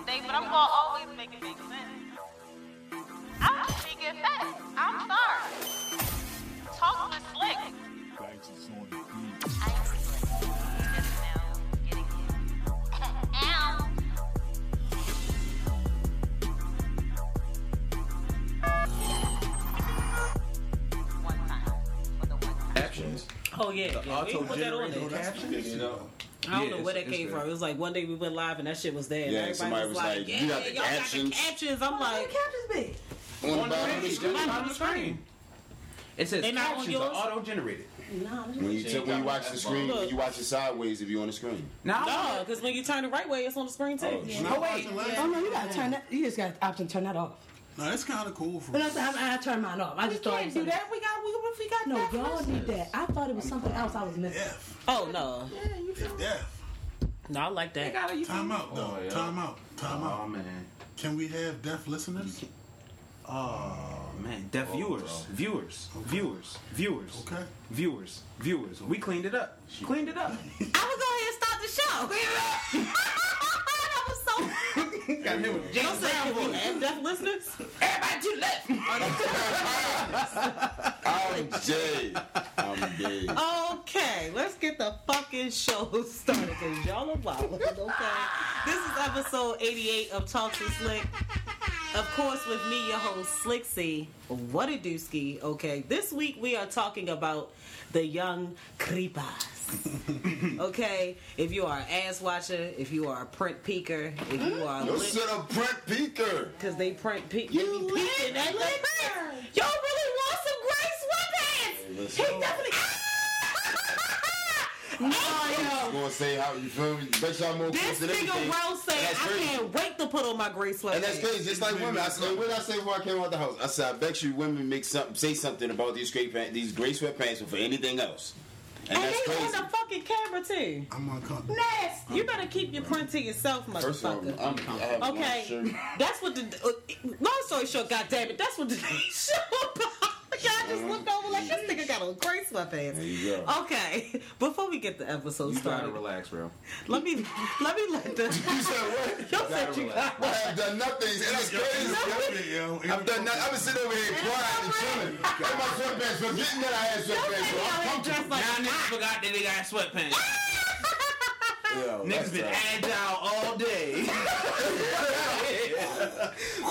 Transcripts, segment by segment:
today, but I'm gonna always make it make sense. I'm just speaking facts. I'm sorry. Talk with slick. Thanks, it's on the beat. I ain't slick. Just now getting here. Ow. One time. For the one time. Captions. Oh yeah, The yeah. Auto put that on generated captions. You know. I don't Yeah, know where that came it's from. It was like one day we went live and that shit was there. and Yeah, everybody somebody was like, yeah, "You got the y'all captions?" Got the captions. I'm like, captions be? On the bottom of the screen. on the screen. It says They not captions are auto generated. Nah, When you, t- when you watch the screen, Look. when you watch it sideways, if you're on the screen. No, because when you turn the right way, it's on the screen too. Oh, Yeah. shit. oh wait, Oh no, you gotta turn that. You just got the option to turn that off. No, that's kind of cool for But that's, I, I turned mine off. I We just thought it can't do that. We got we, we got No, that y'all first. need that. I thought it was something else I was missing. F. Oh no, Yeah, you It's death. no, I like that. gotta you Time out, though. Oh, yeah. Time out. Time Oh out. Oh man. Can we have deaf listeners? Oh man. Deaf oh, viewers, viewers, viewers, viewers, Okay. viewers, viewers. We cleaned it up. Cleaned it up. I would go ahead and start the show. that was so. Got him with Don't James say Brown can we voice. have deaf listeners. Everybody to the left. I'm Jay. I'm gay. Okay, let's get the fucking show started because y'all are wild. Okay, this is episode 88 of Talk to Slick. Of course, with me, your host Slick What a dooski. Okay, this week we are talking about the young creepers. okay, if you are an ass watcher, if you are a print peeker, if you are Yo, lit, sit up, Brent Peaker. because they print pe- they You be peeking at the. Y'all really want some gray sweatpants? he definitely. No, I'm gonna say how you feel me. Bet y'all more This close nigga everything. Rose saying, that's I crazy. can't wait to put on my gray sweatpants. And that's crazy. Just like women, I said, what did I say before I came out the house? I said, I bet you women make something, say something about these gray pants, these gray sweatpants before anything else. And, And that's they crazy. on the fucking camera too. I'm uncomfortable. Nasty. You better keep your print to yourself, First of all, motherfucker. I'm, I have one Okay, shirt. that's what the. Uh, long story short, goddamn it, that's what the show about. Y'all just looked over like this nigga got on gray sweatpants. There you go. Okay, before we get the episode You gotta started, relax, bro. let me let me let the. You said what? Yo said you got. I have done nothing. And that's crazy. Yo, I've done nothing. I've been sitting over here quiet and chilling. Got my sweatpants, forgetting that I had sweatpants. So I'm comfortable. like Now niggas forgot that they got sweatpants. Yo, Niggas been tough. agile all day.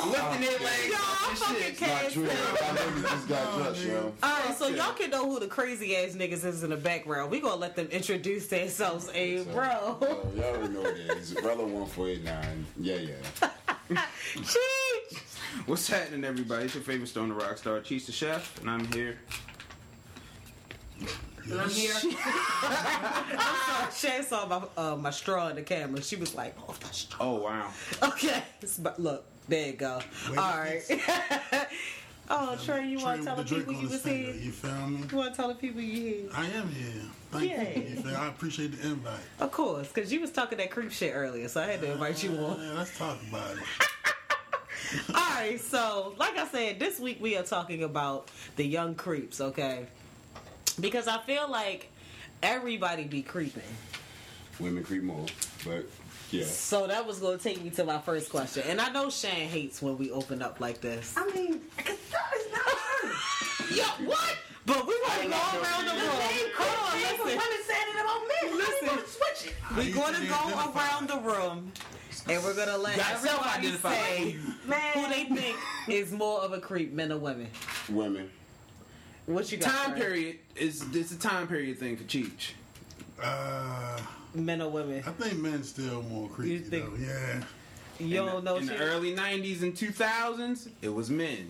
Lifting their legs Y'all up and fucking shit. Not can't true. stand. You just got oh, dressed, yo. All right, so y'all can know who the crazy ass niggas is in the background. We gonna let them introduce themselves. Hey, bro. Oh, y'all already know what it is. Brother 1489. Yeah, yeah. Cheech. What's happening, everybody? It's your favorite Stone the rock star, Cheese the Chef, and I'm here. And I'm here. Shay saw my uh, my straw in the camera. She was like, "Oh, my straw." Oh wow. Okay, It's about- look, there you go. Wait, All right. oh, Trey, you want to tell the the people you his was finger. here? You feel me? You want to tell the people you here? I am here. Thank Yeah. you. you feel, I appreciate the invite. Of course, because you was talking that creep shit earlier, so I had to invite you on. Yeah, let's talk about it. All right, so like I said, this week we are talking about the young creeps, okay? Because I feel like everybody be creeping. Women creep more, but yeah. So that was going to take me to my first question. And I know Shan hates when we open up like this. I mean, cause that is not true. Yo, what? But we want to go around the The room. same Hold thing on, for listen. women saying it about men. Listen. Listen. Switch it. We're going to go around the room. And we're gonna let Got everybody say Man. who they think is more of a creep, men or women. Women. What you got? Time Trey? period is it's a time period thing for Cheech. Uh, Men or women? I think men still more creepy You think- though. Yeah. You in don't the, know in shit. the early 90s and 2000s it was men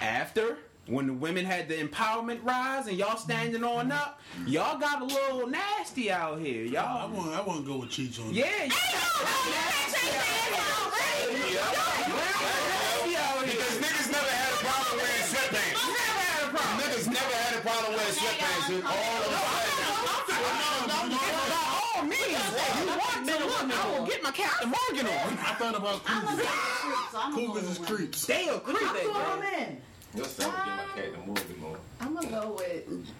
after when the women had the empowerment rise and y'all standing on up y'all got a little nasty out here y'all I want, I want to go with Cheech on. yeah you Because never had a problem wearing sweatpants. Dude. All of a all means you want to look I will get my Captain Morgan on I thought about cougars. Cougars is creeps. they a creep I'm bro. going men. Just so I get my cat to move more. I'm gonna go with.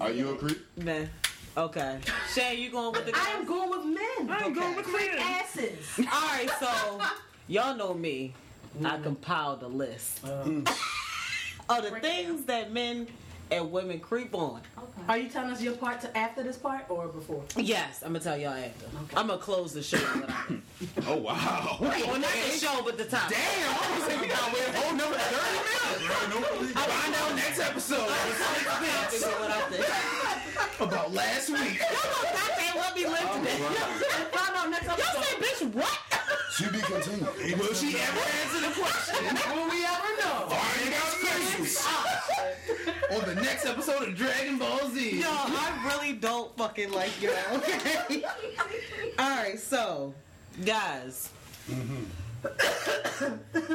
Are you a creep? Men. Okay. Shay, you going with the I am going with men. I'm going with quick men. asses. All right, so y'all know me. I compiled a list mm. of the things that men and women creep on. Are you telling us your part to after this part or before? Yes, I'm gonna tell y'all after. I'm gonna close the show. Oh wow. well, not the show, but the topic. Damn, I was thinking we gotta wait a whole nother 30 minutes. Find out next episode. Figure what I think. About last week. I can't let me live today. Find out next episode. Y'all say, bitch, what? To be continued. Will she ever answer the question? Will we ever know? Find out next On the next episode of Dragon Ball Z. Yo, I really don't fucking like y'all. Okay. All right, so guys, Mhm.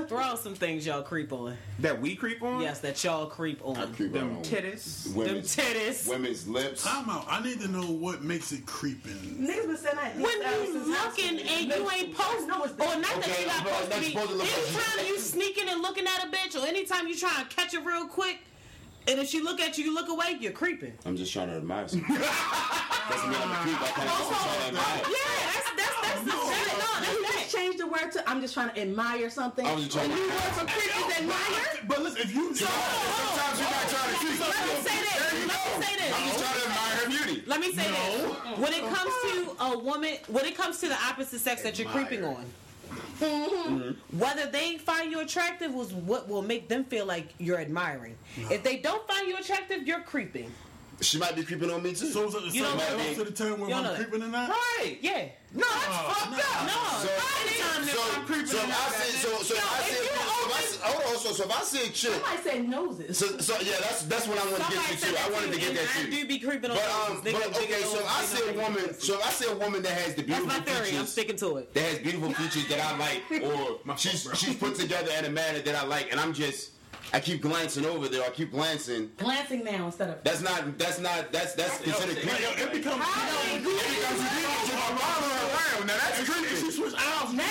throw out some things y'all creep on. That we creep on? Yes, that y'all creep on. I on. creep Them on titties. Them women's, titties. women's lips. Time out. I need to know what makes it creeping. Niggas been saying that. When you looking and you ain't post, or not that Okay, you not but supposed to be. supposed to look like Anytime you- you sneaking and looking at a bitch, or anytime you trying to catch her real quick, and if she look at you, you look away, you're creeping. I'm just trying to admire something. Doesn't mean I'm a creep. I kind of just trying to admire. Yeah, that's that's that's the shit. No, You that's just changed the word to I'm just trying to admire something. I was just trying and to- you word for creep is admire? But listen, if you Sometimes you're not trying to creep. Let me say this. Let me say this. I'm just trying to admire her beauty. Let me say this. When it comes to a woman, when it comes to the opposite sex that you're creeping on, Mm-hmm. whether they find you attractive was what will make them feel like you're admiring. If they don't find you attractive, you're creeping. She might be creeping on me too. so is it the You same don't know goes that. to the term where I'm know creeping in that? Right. Yeah. No, that's fucked up. No. So, anytime so, I'm creeping so in if I that see, so, so if Yo, I if see, you so if I open- see, hold on, so, so if I see a chick, Somebody said noses. so, so yeah, that's that's what I want to Somebody get you to. I wanted to get and that I to. do be creeping on But noses. um, Niggas but okay, so if I they see a woman, so if I see a woman that has the beautiful That's my theory. I'm sticking to it. that has beautiful features that I like, or she's she's put together in a manner that I like, and I'm just, I keep glancing over there. I keep glancing. Glancing now instead of. That's not. That's not. That's that's considered Like, creepy. yo, it becomes Now that's creepy. She switch aisles. But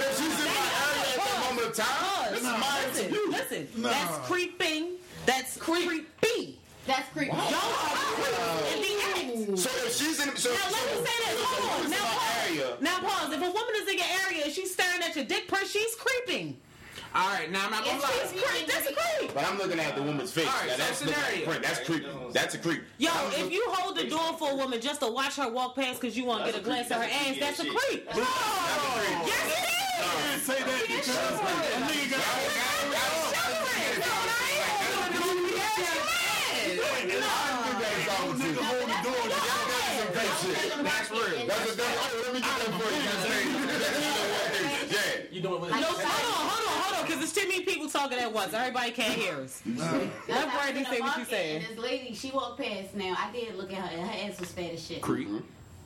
if she's in my area at that moment of time, this is my Listen, view. listen. That's creeping. That's creepy. That's creepy. Y'all are creepy in the act. So if she's in, so, Now let me say this. Hold on. Now pause. area, Now pause. If a woman is in your area and she's staring at your dick purse, she's creeping. All right, now I'm not gonna lie. She's creep. That's a creep. but I'm looking at the woman's face. All right, Now, that's looking at scenario. the. That's creepy. That's a creep. Yo, if you hold the door for a woman just to watch her walk past because you want to get a glance at her ass, that's a creep. Yes, it is. Say that because a nigga got nigga hold the door. That's real. That's a, that's, oh, let me get that for you. That's crazy. That's yeah. You doing what? No, hold on, hold on, hold on, because there's too many people talking at once. Everybody can't hear us. Let Brandy say what you saying. This lady, she walked past. Now I did look at her, and her ass was fat as shit. Creep. Mm-hmm.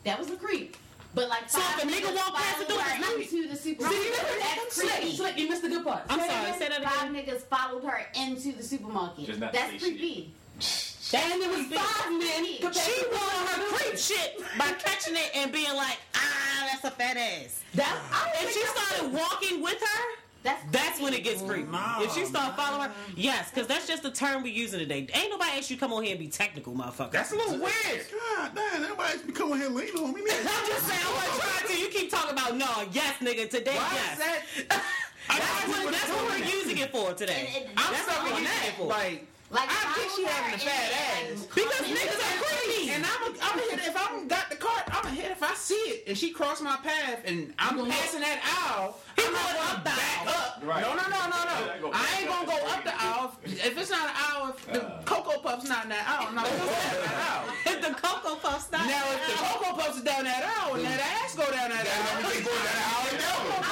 That was a creep. But like So five if a nigga niggas walk past the door, it's not- into the supermarket. See, you missed That's Slick, creepy. Slick, you missed the good part. I'm sorry, say that Five niggas followed her into the supermarket. Just not That's say shit. creepy. And it was five men. compared She to- doing her creep shit by catching it and being like, ah, that's a fat ass. That's, I don't If she that's- started walking with her, That's that's when it gets creepy. If she start following her, yes, because that's just the term we using today. Ain't nobody asked you to come on here and be technical, motherfucker. That's a little weird. God damn, everybody's be coming here leaning on me. I'm just saying, I wasn't trying to. You keep talking about no, yes, nigga. Today, Why yes. is that? That's what, that's what we're using it for today. And- and- I'm That's what we're using it for. Like, Like I think she having a fat and, ass. like, Because niggas are on her. creepy. and I'm a, I'm a hit if I'm got the cart. I'm a hit if I see it and she crossed my path and I'm passing that aisle. I'm going up the back aisle. up. Right. No, no, no, no, no. I ain't gonna go up the aisle. If it's not an aisle, if the uh. cocoa puff's not in that aisle, I'm not gonna go down that aisle. If the cocoa puff stop. Now, if the cocoa puffs is down that aisle and that ass go down that aisle, Everything going down the aisle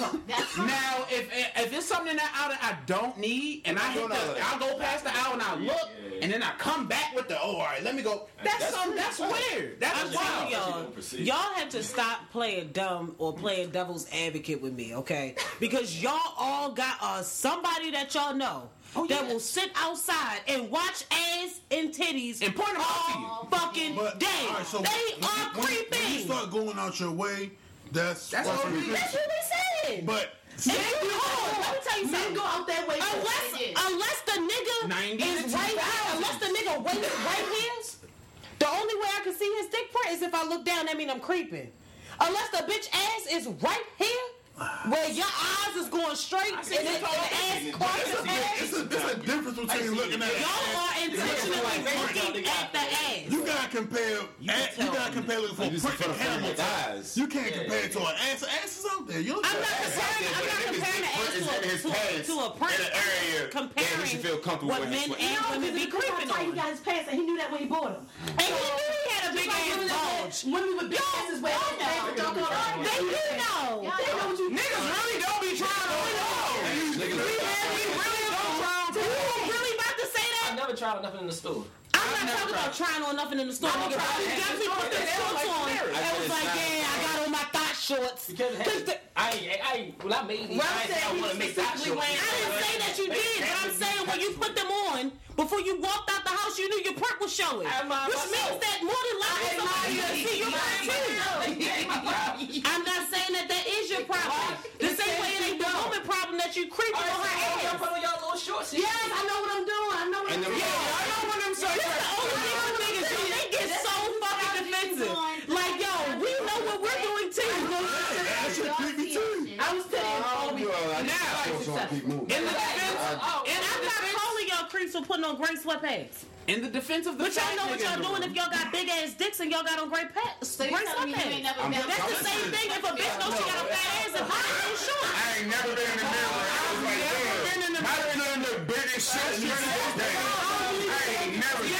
Now, if if it's something in that aisle that I don't need, and I hit the. I'll go past the aisle and I look, and then I come back with the oh, all right, let me go. That's That's something that's weird. That's I'm telling wild. y'all, y'all have to stop playing dumb or playing devil's advocate with me, okay? Because y'all all got uh, somebody that y'all know Oh, that yeah. will sit outside and watch ass and titties And point out to you. all fucking But day. all right, so they when, are when, when you start going out your way, that's That's fucking all we- creepy. That's what we saying. But If you hold, let me tell you Men something. go out that way. Unless, unless the nigga 90 is right here, unless the nigga right, right here, the only way I can see his dick print is if I look down. That mean I'm creeping. Unless the bitch ass is right here, where your eyes is going straight and see you it, and the talking. ass crosses It's a, ass. it's, a, it's a difference between looking at Y'all ass. are intentionally looking at the ass. You gotta compare. You, can you tell gotta compare looking for You just and a camel with eyes. You can't compare it to an ass. An ass is out there. You look I'm not comparing. I'm not comparing the ass to a, his to pants to a print. in an area comparing that he should feel comfortable what with men sweat. and women be creeping He got his pants and he knew that when he bought them. And he knew he had a big ass bulge. Women with big asses wear They do know. They know what you Niggas really don't be trying to win We really don't try. You really about to say that? I that? never tried nothing in the store. I'm not talking about trying on nothing in the store. Nigga, you it in the definitely put the shorts on. I was like, yeah, I got on my thought shorts. Because it Cause the- had, I, ain't- I, ain't- when I made these, Well, I, I'm I want to make that specifically short. I didn't say that you did, but I'm saying when you put them on, before you walked out the house, you knew your print was showing. I Which means that more than likely somebody gonna see your print too. I'm not saying that that is your problem. That you creeping on her Y'all put on y'all little shorts. Yes, I know what I'm doing. I know what And I'm the- doing. I know when them shirts This the only thing them niggas do. They get so fucking defensive. Like, yo, we know what we're doing too. That shit creepy too. I was telling you. you all like Now, keep moving. In the defense, And I'm not calling for putting on gray sweatpants. in the defense of the But y'all know what y'all doing if y'all got big ass dicks and y'all got on gray pants. So gray you telling me you sweatpants. ain't I'm- That's the same thing if a bitch knows she got a fat ass and hot no shorts. I ain't never been in the mirror. I was like, been in the damn. I done done the biggest shit you I ain't never. I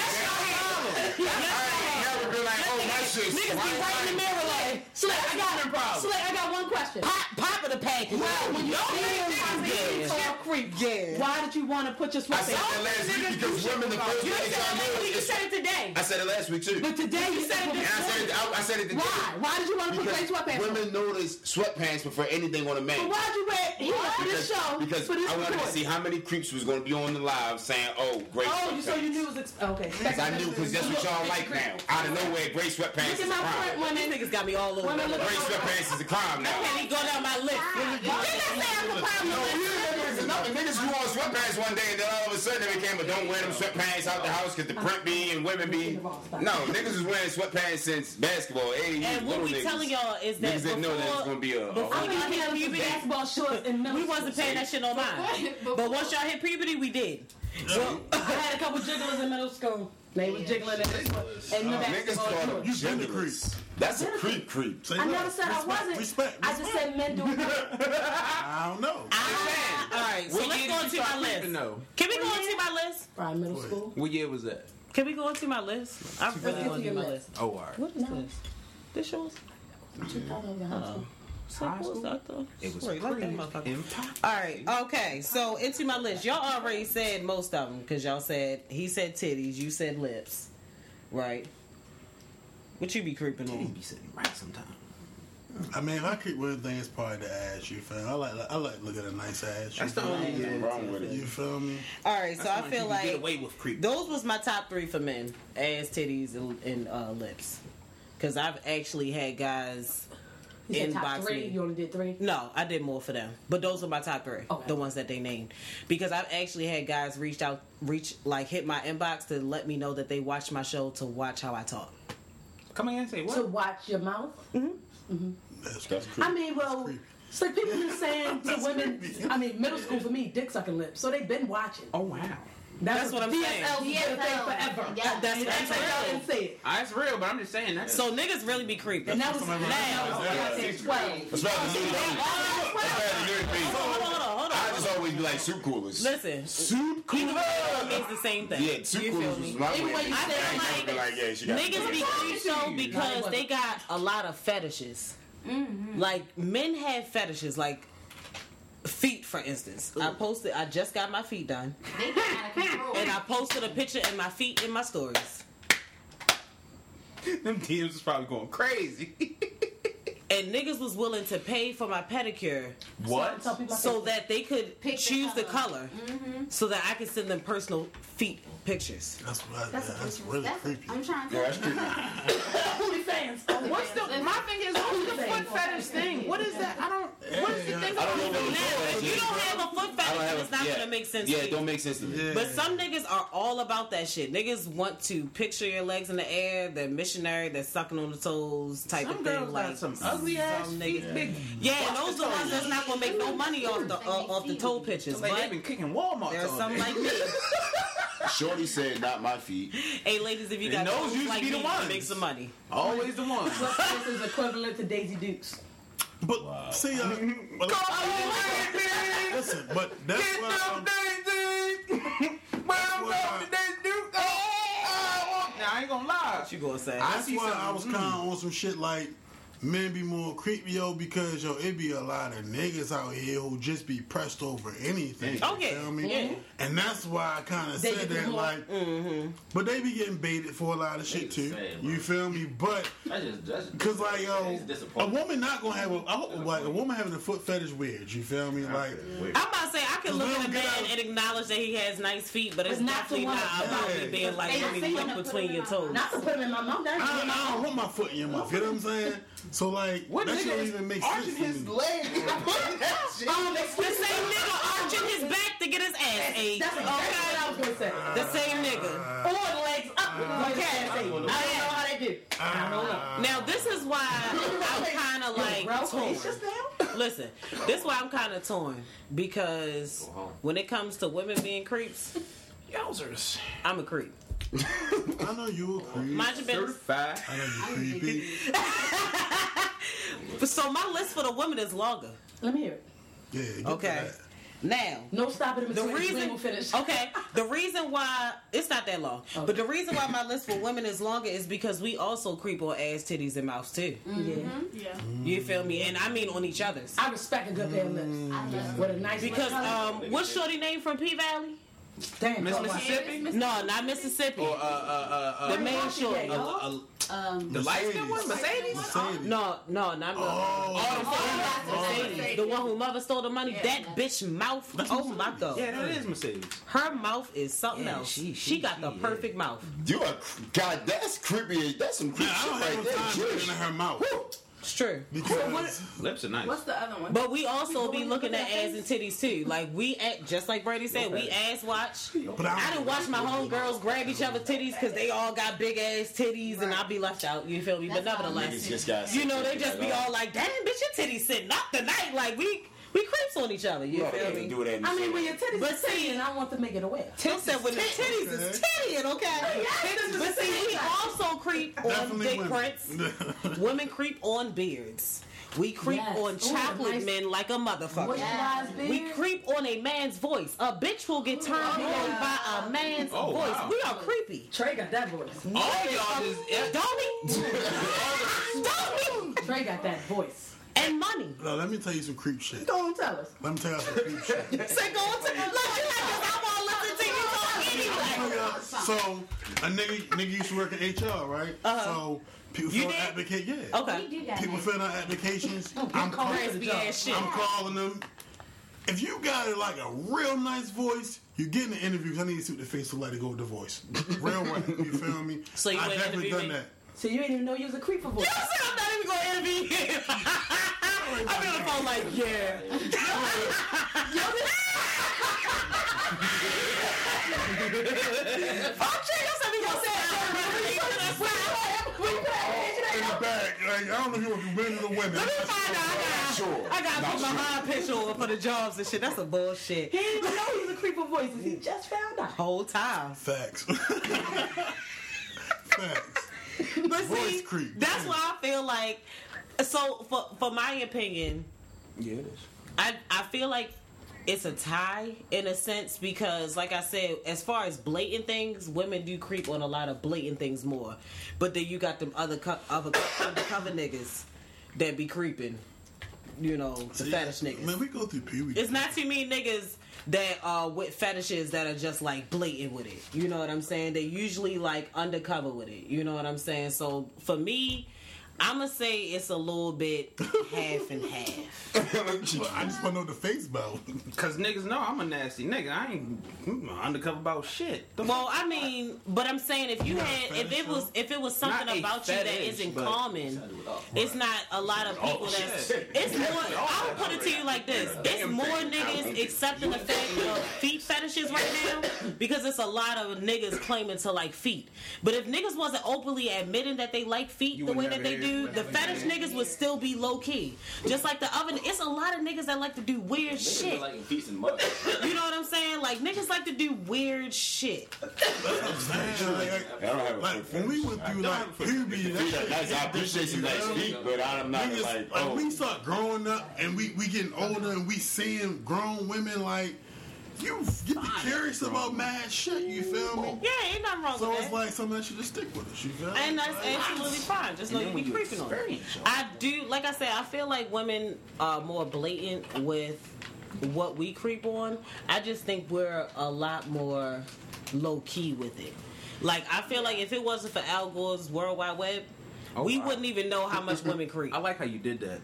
ain't never been like, oh, my shit's Niggas be right in the mirror like, Slick, I got problem. Slick, I got one question. pop, pop of the package. When you see Yeah. creep, Yeah. why did you want to put your I said sweatpants that last week because women, the first You thing said they try it last to week, do you said it today. I said it last week too. But today you said And I said it. I, I said it today. Why? Why did you want to put gray Because sweatpants on? women notice sweatpants before anything on a man. But why'd you wear here for this Because, show? because I wanted to see how many creeps was going to be on the live saying, "Oh, great Oh, you sweatpants." so you knew it was okay. Because I knew, because that's what y'all like now. Out of nowhere, gray sweatpants Look at my crime. print, women. niggas got me all over. Women, look Gray at my sweatpants is a crime now. Can't even go down my list. Didn't I say I'm a problem? No, we didn't niggas, niggas grew on sweatpants one day, and then all of a sudden it became, but don't wear them sweatpants out the house because the print be and women be. No, niggas was wearing sweatpants since basketball. Hey, And what little we niggas. telling y'all is that Niggas didn't know that it was before- gonna be a. a before I whole- mean, hit I puberty. basketball shorts in middle We wasn't paying that shit no mind. But once y'all hit puberty, we did. Well, I had a couple jigglers in middle school. They was jiggling in this and uh, the Niggas basketball call them shorts. You been the jigglers. That's a creep creep. Say I what? never said I Respect, wasn't. Respect. I just said men do. it. I don't know. Ah, all right, so What let's go did into my list. creeping. Can we go into my list? Probably middle school. What year was that? Can we go into my list? I'm really get going to to your my list. list. Oh, all right. What is this? This yours? So High was school? that? It was Wait, like that pre- motherfucker. Empire. All right, okay. So into my list, y'all already said most of them because y'all said he said titties, you said lips, right? What you be creeping He on? be sitting right sometimes. I mean, if I keep one thing, it's probably the ass. You feel? me? I like I like looking at a nice ass. You That's the feel only me? Wrong with it. You feel me? All right, so That's I when feel you can get away with creep. those was my top three for men: ass, titties, and, and uh, lips. Because I've actually had guys You said top inbox three. me. You only did three. No, I did more for them, but those are my top three, Okay. the ones that they named. Because I've actually had guys reach out, reach like hit my inbox to let me know that they watched my show to watch how I talk. Come again say what? To watch your mouth. Mm. Mm. That's, That's creep. I mean, well, creepy. it's like people been saying to women. creepy. I mean, middle school for me, dick sucking lips. So they've been watching. oh wow. That's what I'm DSL saying. has been a thing DSL. forever. Yeah. That's And what I'm that's y'all saying. didn't say it. Ah, that's real, but I'm just saying that. So niggas really be creepy. And that was Now, I said twelve. That's right. The new That's right. The new hold on, hold on, I just always be like soup coolers. Listen, Soup either way means the same thing. Yeah, soup coolers was my way. I say ain't like- been like, yeah, she got Niggas be creepy though because they got a lot of fetishes. Mm-hmm. Like men have fetishes, like feet, for instance. I posted. I just got my feet done, They get out of control. and I posted a picture of my feet in my stories. Them DMs is probably going crazy. And niggas was willing to pay for my pedicure what? Tell people so that they could Pick the choose the color. color, mm-hmm. so that I could send them personal feet pictures. That's what I, That's, yeah, that's really that's, creepy. I'm trying to. Yeah, that's creepy. OnlyFans. What's the? My thing is, what's the foot fetish thing? What is that? I don't. What is the thing? I don't know what about the Now, if you don't have a foot fetish, have it's not yeah. gonna make sense. Yeah, to it you. don't make sense to me. Yeah. But some niggas are all about that shit. Niggas want to picture your legs in the air. They're missionary. They're sucking on the toes type Some of thing. Like got some ugly ugly ass feet, big. Yeah, and busted those the ones toes. that's not gonna make no money off the uh, off the toe pictures. Like But they've been kicking Walmart. there's some like me. Shorty said, "Not my feet." Hey, ladies, if you got And those toes used to be the me, ones. make some money. always the one. Sweatpants is equivalent to Daisy Dukes. But see, uh, but, listen, but that's Get why. them I'm- things, Well, why- Now I ain't gonna lie. What you gonna say? I That's see why I was kind of on some shit like men be more creepy, yo, because yo, it be a lot of niggas out here who just be pressed over anything. Oh, you yeah. feel me? Yeah. And that's why I kind of said that, more- like, mm-hmm. but they be getting baited for a lot of shit too. saying, You feel me? But That's just, Cause like yo, a woman not gonna have a I hope, like a woman having a foot fetish weird. You feel me? Like I'm about to say I can look at a man out- and acknowledge that he has nice feet, but it's But not to definitely want not about me being like, They let me look between your toes. Not to put them in my mouth. That's I, in my I don't want my foot in your mouth. You know what I'm saying? So like What that shit don't nigga even make is sense arching to his me. leg? Um, The same nigga arching his back to get his ass ate. That's exactly what I was gonna say. The same nigga. Or the legs up. Okay. I don't know how they do. I don't know. Now this is why I'm kind of like Bro, it's just torn. Listen, this is why I'm kind of torn because when it comes to women being creeps, Yowzers. I'm a creep. I know you a creep. Mind your business. Certified. I know you creepy. So my list for the women is longer. Let me hear it. Yeah. Get Okay. That. Now, No stopping in the reason We'll finish. okay the reason why it's not that long but the reason why my list for women is longer is because we also creep on ass titties and mouths too Yeah. Yeah. you feel me and i mean on each other's I respect a good pair of lips. I With a nice because lip color. um what's shorty name from p-valley Damn, Miss talk Mississippi? no not mississippi Or uh uh uh, the uh main Rocky shorty Day, yo. uh, um, the light skin one, Mercedes. Mercedes. no no not Oh, Mercedes. the one who mother stole the money that bitch mouth oh my god Yeah, that is Mercedes. her mouth is something Yeah, else she- she, she- got the she is. perfect mouth You are God. That's creepy. That's some creepy Man, I shit don't right have there. no time to Jeez. get in her mouth it's true because Lips are nice. what's the other one? But we also be looking at ass and titties too. Like we, at, just like Brady said, we ass watch. But I I don't- didn't watch my homegirls grab each other titties because they all got big ass titties, and I be left out. You feel me? But That's how Niggas nevertheless, you know they just be all oh. like, "Damn, bitch, your titties sitting up tonight." Like we, we creeps on each other. You Yeah, feel me? do that. I mean, summer. when your titties But are see- titty, and I want to make it aware. Tim said when the titties is tittying, okay? But see, we also creep on definitely dick prints. Women creep on beards. We creep Yes. on Ooh, chocolate nice- men like a motherfucker. Moisturized beard. We creep on a man's voice. A bitch will get turned Oh, yeah. on by a man's Oh, voice. wow. We are creepy. Trey got that voice. All y'all just yeah, Don't he? Don't he? Trey got that voice. And money. No, let me tell you some creep shit. Go and tell us. Let me tell you some creep shit. Say go to look you like this. I want to listen to you talk anyway. So a nigga, nigga used to work in HR, right? Uh-huh. So people You fill out did? application. Yeah. Okay. we do that. People fill out applications. I'm calling. Ass shit. I'm calling them. If you got like a real nice voice, you get in the interviews. I need to see what the face look like to go with the voice. Real rap, you feel me? So you I went definitely done me? that. So you didn't even know you was a creep for voice. You said I'm not even going to interview you. I'm on the phone like, yeah. Fuck you, you said we gonna say In the back, like I don't know if you want to men or women. Let me find out. I Sure. got, I got to put my high picture on for the jobs and shit. That's a bullshit. He didn't even know he was a creep for voices. He just found out. Whole time. Facts. Facts. But Voice see, creep. that's why I feel like. So, for for my opinion, is. I I feel like it's a tie in a sense because, like I said, as far as blatant things, women do creep on a lot of blatant things more. But then you got them other co- other undercover niggas that be creeping. You know, the fetish niggas. Man, we go through puberty. It's not too many niggas that are with fetishes that are just like blatant with it. You know what I'm saying? They usually like undercover with it. You know what I'm saying? So for me, I'ma say it's a little bit half and half. Well, I just want to know the face about. Cause niggas know I'm a nasty nigga. I ain't I'm undercover about shit. The Well, I mean, but I'm saying if you Not had, if it fetish, was, if it was something Not a about you that fetish, isn't but- common, it's not a lot of people that's. shit. It's more. I'll put it to you like this: it's more niggas accepting the fact of feet fetishes right now because it's a lot of niggas claiming to like feet. But if niggas wasn't openly admitting that they like feet the would way never that they hear dude, the fetish niggas would still be low key. Just like the other, it's a lot of niggas that like to do weird Niggas shit. like and. You know what I'm saying? Like niggas like to do weird shit. I'm. Like, I don't have a like when we went through like puberty, that Feet are. I appreciate some nice you feet, feel but I'm not Niggas, like, like oh. we start growing up and we we getting older and we seeing grown women like you get to curious about mad shit. You feel me? Yeah, ain't nothing wrong So with it's that. like something that should just stick with us. You feel me? and that's Like, absolutely fine. Just know And you be creeping on it. I do, like I said, I feel like women are more blatant with what we creep on. I just think we're a lot more low key with it. Like I feel like if it wasn't for Al Gore's World Wide Web, Oh, we wow. wouldn't even know how much women creep. I like how you did that.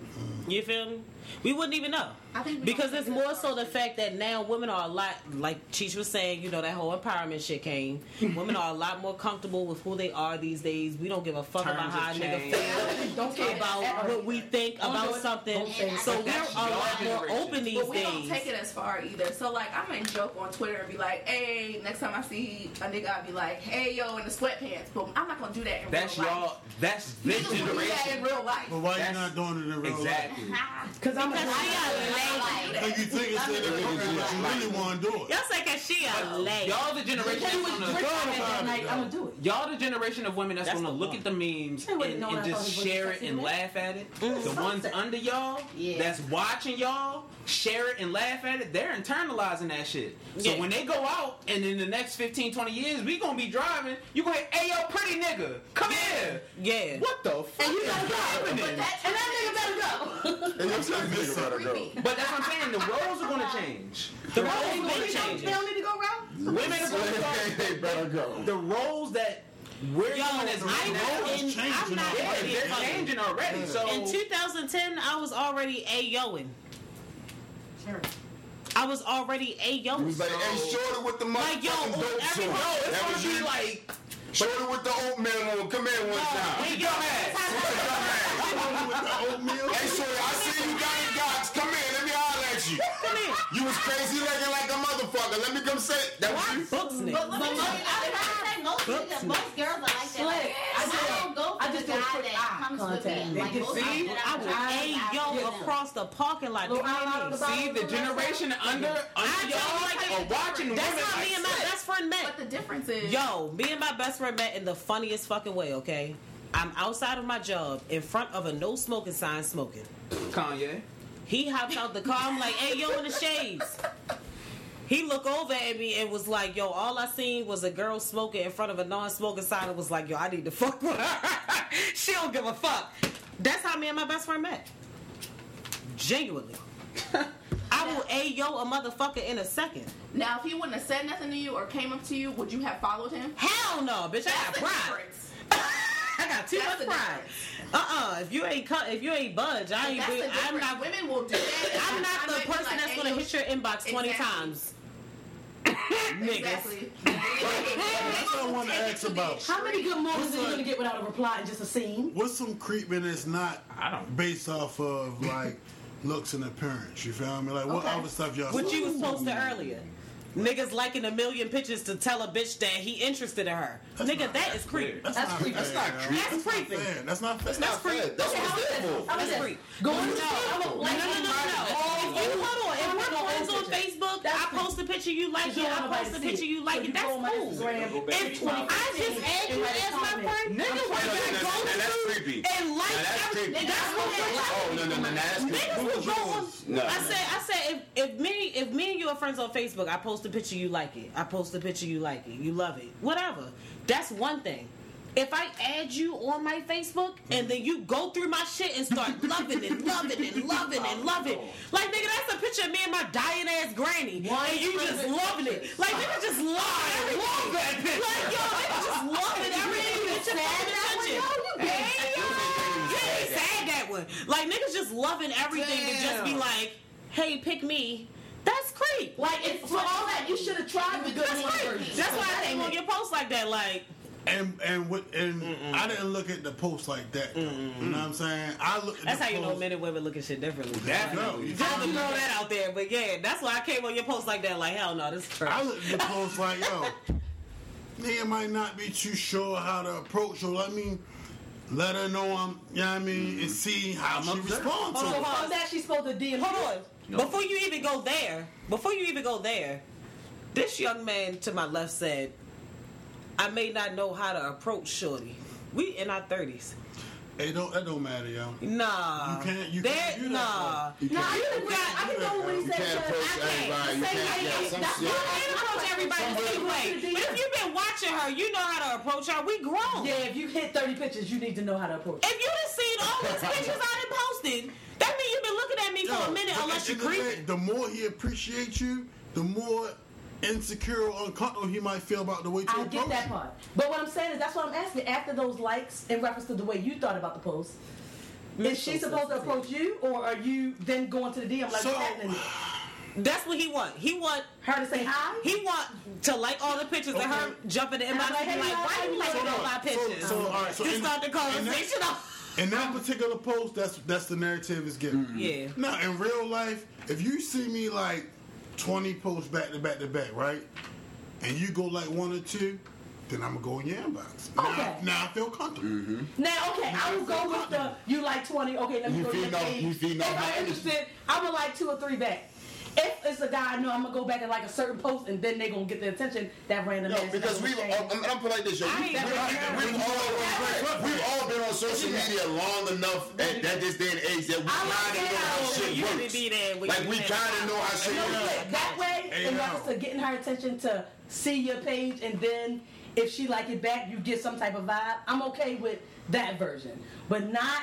You feel me? We wouldn't even know. I think we Because it's more so the fact that now women are a lot, like Cheech was saying, you know, that whole empowerment shit came. women are a lot more comfortable with who they are these days. We don't give a fuck Times about how a have nigga changed. feel Don't care about that. what we think Don't about something. Don't say it. So we're a lot more open these But we don't days. take it as far either. So like I may joke on Twitter and be like, "Hey, next time I see a nigga, I'll be like, hey yo, in the sweatpants." But I'm not gonna do that in That's real life. y'all. That's this Niggas will do that in generation. real life. But why you not doing it in real life? Exactly. Because I'm a Because she a lady. Like you think it's inappropriate, but you really want to do it. Y'all say cause she a lady. Y'all the generation. Tell you what, that's Rich gonna- had that night, I'm gonna do it. Y'all the generation of women that's, That's gonna look at the memes and, and just share it and laugh at it. Mm-hmm. The ones under y'all that's watching y'all share it and laugh at it, they're internalizing that shit. So when they go out and in the next 15, 20 years, we gonna be driving, you gonna hear, hey yo, pretty nigga, come here. Yeah. What the fuck And you is gotta go. And that nigga better go. And I'm saying, nigga gotta go. Creepy. But that's what I'm saying, the roles are gonna change. The roles are gonna change. they change. don't need to go around. Women are gonna start They better go. the roles that we're Yo, doing as I now. know, it's and changing I'm not already. Yeah, gonna be they're changing already. So In 2010, I was already a yoing. Sure. I was already a He yoing. was like, hey, shorty with the Like, yo, motherfucking dope every- no, it's gonna was be like Shorty with the oatmeal on. Come here one time. Hey, What yo, you dumbass? With the oatmeal. Hey, shorty, I see you got it, docs. Come here. Let me at you. You was crazy looking like a motherfucker. Let me come say that was you. books But nigga? let me tell you, I was gonna say most niggas, most girls are like that. Like, I I, don't go for I just the guy that eye comes with contact. me. Like most see, I I was would- a I yo would- across the parking lot. Little Do you hear me? the see the generation under under y'all tell you like are watching women. That's how me and my best friend met. But the difference is, Yo, me and my best friend met in the funniest fucking way, okay? I'm outside of my job in front of a no smoking sign smoking. Kanye. He hopped out the car. I'm like, hey, yo, in the shades. He looked over at me and was like, yo, all I seen was a girl smoking in front of a non-smoking sign and was like, yo, I need to fuck with her. she don't give a fuck. That's how me and my best friend met. Genuinely. I will a yo a motherfucker in a second. now if he wouldn't have said nothing to you or came up to you, would you have followed him? Hell no, bitch. I got That's the pride. difference. I got too That's much the pride. Uh uh If you ain't cut, if you ain't budge, I ain't. That's the Be, difference. I'm not. Women will do that. I'm not I the person like, that's hey, gonna hit your inbox twenty Exactly. times. Niggas. Exactly. That's what I want to ask about. How many good mornings are you gonna get without a reply and just a scene? What's some creeping that's not I don't- based off of like looks and appearance? You feel me? Like what Okay. other stuff y'all? What saw? you was posting earlier. Niggas liking a million pictures to tell a bitch that he interested in her. That's Nigga, not- that is creepy. That's, That's not creepy. That's not creepy. That's not creepy. fair. That's not fair. That's not creepy. fair. That's what it's there for. How That's is that? creepy. Go No, on no, the no, no, no, no, no. If you hold on, if we're friends on Facebook, I post a picture you like it, I post a picture you like it. That's go on my cool. If I just add you as my friend, nigga, no, you go no, that's and like Now that's what Oh no no no, that's Niggas will go on. I said, I said, if, if me, if me and you are friends on Facebook, I post a picture you like it. I post a picture you like it. You love it. Whatever. That's one thing. If I add you on my Facebook and then you go through my shit and start loving and loving and loving and oh, loving, like nigga, that's a picture of me and my dying ass granny, and you just loving it. Like nigga just love everything. love that picture. Like yo, nigga just loving everything. You just sad that one, yo. You Hey, yo. Yeah, they sad that one. Like niggas just loving everything to just be like, hey, pick me. That's creep. Like, if, for all that, you should have tried the good That's one creep. That's why I came on your post like that. Like, And and what and I didn't look at the post like that. though. You know what I'm saying? I look. At that's the how you know men and women look at shit differently. Definitely. Just to throw that out there, but yeah, that's why I came on your post like that. Like, hell no, this is I trash. look at the post like, yo, nigga might not be too sure how to approach you. let me let her know I'm, you know what I mean, and see how she responds to Hold on, it. hold that she's supposed to DM. Hold on. Before you even go there, before you even go there, this young man to my left said, "I may not know how to approach Shorty. We in our thirties. Hey, don't that don't matter, yo. Nah, You can't- you There- can't do that, Nah. You Nah, can't- I can, I can go with what he You said. can't approach I can't. everybody. You The same can't- way- yeah, some that's shit. You I can't approach everybody the same way. way. But if you've been watching her, you know how to approach her. We grown. Yeah, if you hit 30 pictures, you need to know how to approach. If you done seen all these pictures I done posted, that means you've been looking at me for Yo, a minute unless you're the end of the creeping. day, The more he appreciates you, the more insecure or uncomfortable he might feel about the way you I approach get that part. But what I'm saying is, that's what I'm asking. After those likes, in reference to the way you thought about the post, is she supposed to approach you, or are you then going to the DM like So- what's happening? That's what he want. He want Her to say hi? he want to like all the pictures and her jumping in the And inbox like, and be hey, like, why how you you liking doing? all my pictures? so, all right, so Just in- start the that- conversation off. In that particular post, that's that's the narrative is given. Yeah. Now, in real life, if you see me like 20 posts back to back to back, right? And you go like one or two, then I'm gonna go in your inbox. Now, Okay. now I feel comfortable. Mm-hmm. Now, okay, I will go with the you like 20. Okay, let me You go to feel your page. you feel no If I'm bad. interested, I would like two or three back. If it's a guy I know, I'm gonna go back and like a certain post, and then they gonna get the attention that random. No, because we've, I'm, saying. I'm put like this, yo. We, we, we've, all, we've all been on social media long enough at, mm-hmm. at this day and age that we kind of know how shit works. to be Like we kind of know how shit You know what I'm works. That way, in now. reference to getting her attention to see your page, and then if she like it back, you get some type of vibe. I'm okay with that version, but not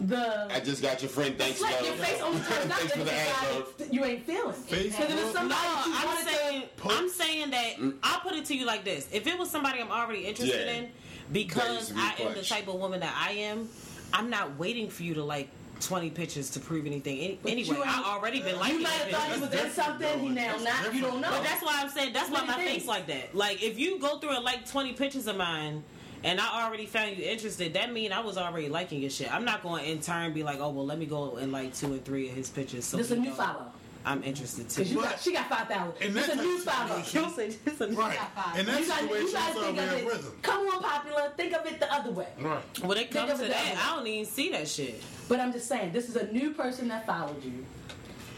the. I just got your friend. Thanks, Like love. your face only turns up Thanks for the it's ad, somebody love. that you ain't feeling. Facebook? Because if it's No, somebody that I'm saying to, I'm saying that mm. I'll put it to you like this: if it was somebody I'm already interested Yeah. in, because be I am the type of woman that I am, I'm not waiting for you to like 20 pictures to prove anything. Any- anyway, I already been liking you might have thought he was in something. He now That's not. You don't know. But that's why I'm saying that's why my things. face like that. Like if you go through and like 20 pictures of mine. And I already found you interested. That mean I was already liking your shit. I'm not going to in turn be like, oh well, let me go and like two and three of his pictures. So This a new know follow. I'm interested too. You But- got, she got five thousand. It's a type new of follow. situation- It's a- new Right. In that You gotta, you situation, gotta think of it. rhythm. Come on, popular. Think of it the other way. Right. When it comes to that, that. I don't even see that shit. But I'm just saying, this is a new person that followed you.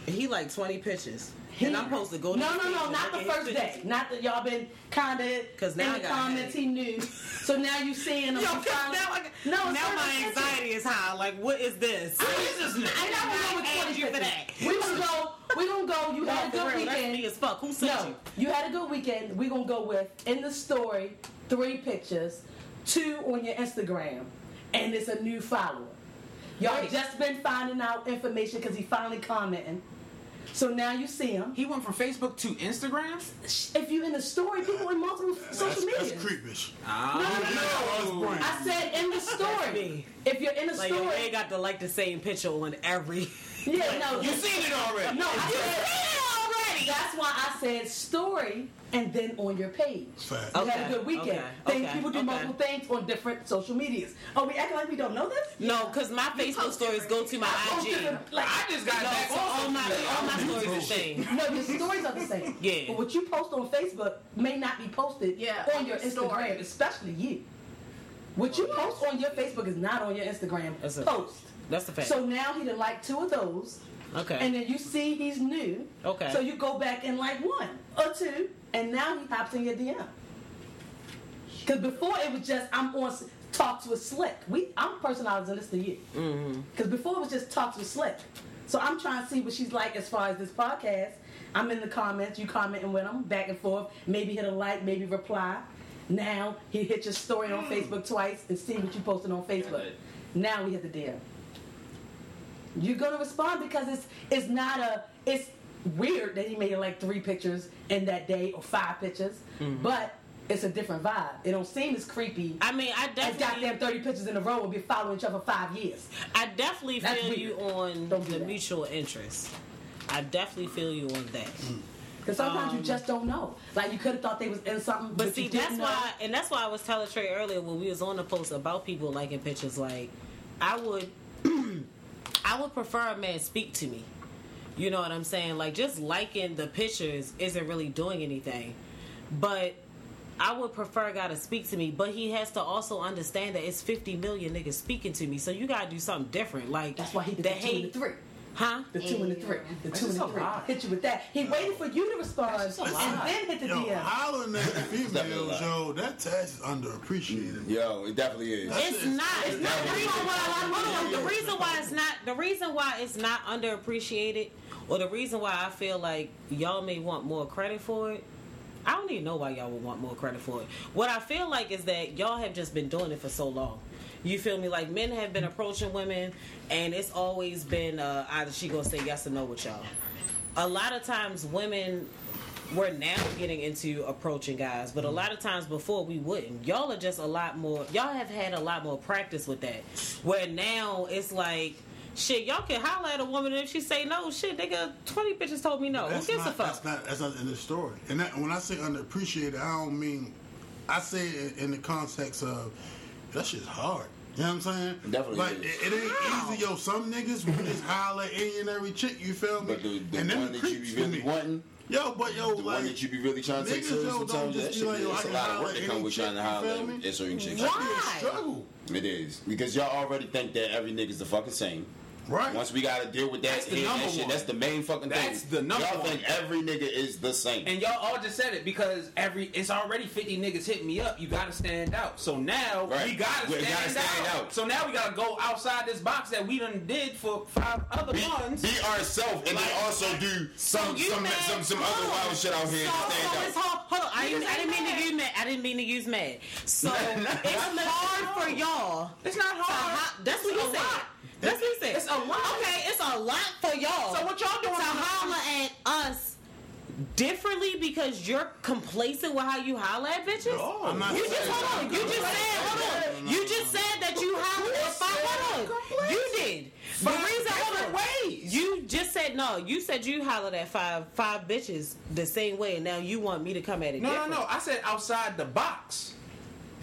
He like 20 pictures. He- and I'm supposed to go to No, no, no, not the first day. Not that y'all been kind of 'Cause now in I the got comments. He knew. So now you seeing him. Yo, you 'cause now, I, no, now my anxiety is high. Like, what is this? I mean, I'm not gonna go with I 20 you for that. We gonna go. We gonna go. You No, had a good real, that's weekend. me as fuck. Who sent No, you? you had a good weekend. We gonna go with in the story three pictures, two on your Instagram, and it's a new follower. Y'all Wait. just been finding out information because he finally commenting. So now you see him. He went from Facebook to Instagram. If you're in the story, people in multiple social That's, media. that's creepish. Ah. I said in the story. If you're in the Like, yo, story, they got to like the same picture on every. yeah, no, You seen it already. no, I said already. That's why I said story and then on your page. Fact. You had Okay, a good weekend. okay, Things okay, people do okay. multiple things on different social medias. Are we acting like we don't know this? No, because my Facebook stories go to my I post IG. different- like I just got No, back so all on my all my stories are the same. no, your stories are the same. Yeah. But what you post on Facebook may not be posted Yeah, on on your your Instagram, story. especially you. What you post on your Facebook is not on your Instagram That's a- post. That's the fact. So now he done like two of those. Okay. And then you see he's new. Okay. So you go back and like one or two, and now he hops in your DM. Because before it was just I'm on talks with Slick. We I'm personalizing this to you. mm-hmm. Because before it was just talks with Slick. So I'm trying to see what she's like as far as this podcast. I'm in the comments, you commenting with him, back and forth. Maybe hit a like, maybe reply. Now he hit your story on Facebook twice and see what you posted on Facebook. Now we hit the DM. You're gonna respond because it's it's not a it's weird that he made like three pictures in that day or five pictures, but it's a different vibe. It don't seem as creepy I mean, I as definitely, goddamn thirty pictures in a row and be following each other for five years. I definitely That's feel weird. you on do the that. mutual interest. I definitely feel you on that. Because sometimes you Um, just don't know. Like you could have thought they was in something, but, But see, you that's know. why, and that's why I was telling Trey earlier when we was on the post about people liking pictures. Like, I would, I would prefer a man speak to me. You know what I'm saying? Like, just liking the pictures isn't really doing anything. But I would prefer a guy to speak to me, but he has to also understand that it's 50 million niggas speaking to me. So you gotta do something different. Like That's why he did the the two and the hate, three. Huh? The two and the mm. three. The two and the a three. lot. Hit you with that. He waited for you to respond just a and lot. then hit the Yo, DM. hollering at the females, definitely yo, that task is underappreciated. Yo, it definitely is. That's It's it. not. It's not. The reason why. Hold on. The reason why it's not. The reason why it's not underappreciated, or the reason why I feel like y'all may want more credit for it. I don't even know why y'all would want more credit for it. What I feel like is that y'all have just been doing it for so long. You feel me? Like men have been approaching women, and it's always been uh, either she gonna say yes or no with y'all. A lot of times, women we're now getting into approaching guys, but a lot of times before we wouldn't. Y'all are just a lot more. Y'all have had a lot more practice with that. Where now it's like. Shit, y'all can holler at a woman and if she say no, shit, they nigga, twenty bitches told me no. Who gives not, a fuck? That's not, that's not in the story. And that, when I say underappreciated, I don't mean, I say it in the context of, that shit's hard. You know what I'm saying? It definitely like, is. It, it ain't easy, yo. Some niggas will just holler at any and every chick, you feel me? But the, the and them one that you be for really me. wanting, Yo, but yo, the like, one that you be really trying to take serious yo, don't sometimes, just that be shit like, yo, it's I a can lot of work that come with trying to holler feel me? at certain chicks. Why? a struggle. It is because y'all already think that every nigga's the fucking same. Right. Once we gotta deal with that, That's the hear that shit, one. that's the main fucking That's thing. That's the number Y'all one. think every nigga is the same. And y'all all just said it because every it's already 50 niggas hitting me up. You gotta stand out. So now Right. we gotta, We stand, gotta stand out. out. So now we gotta go outside this box that we done did for five other be, ones. be ourselves and Like- then also do some You some mad? some, some Hold other on. wild shit out here So, to so stand it's hard. Hold on. I didn't, I didn't mean ain't to use mad. I didn't mean to use mad. So it's hard for y'all. it's not hard. ho- That's what you a said. Lot. That's what you said. It's a lot. Okay, it's a lot for y'all. So what y'all doing? to holler at us differently because you're complacent with how you holler at bitches? No, I'm not You just hold on. You just said hold on. You just said that you holler at five. Hold on. You did. The Five reason hold different on. ways. You just said no. You said you hollered at five five bitches the same way, and now you want me to come at it No, no, no. I said outside the box.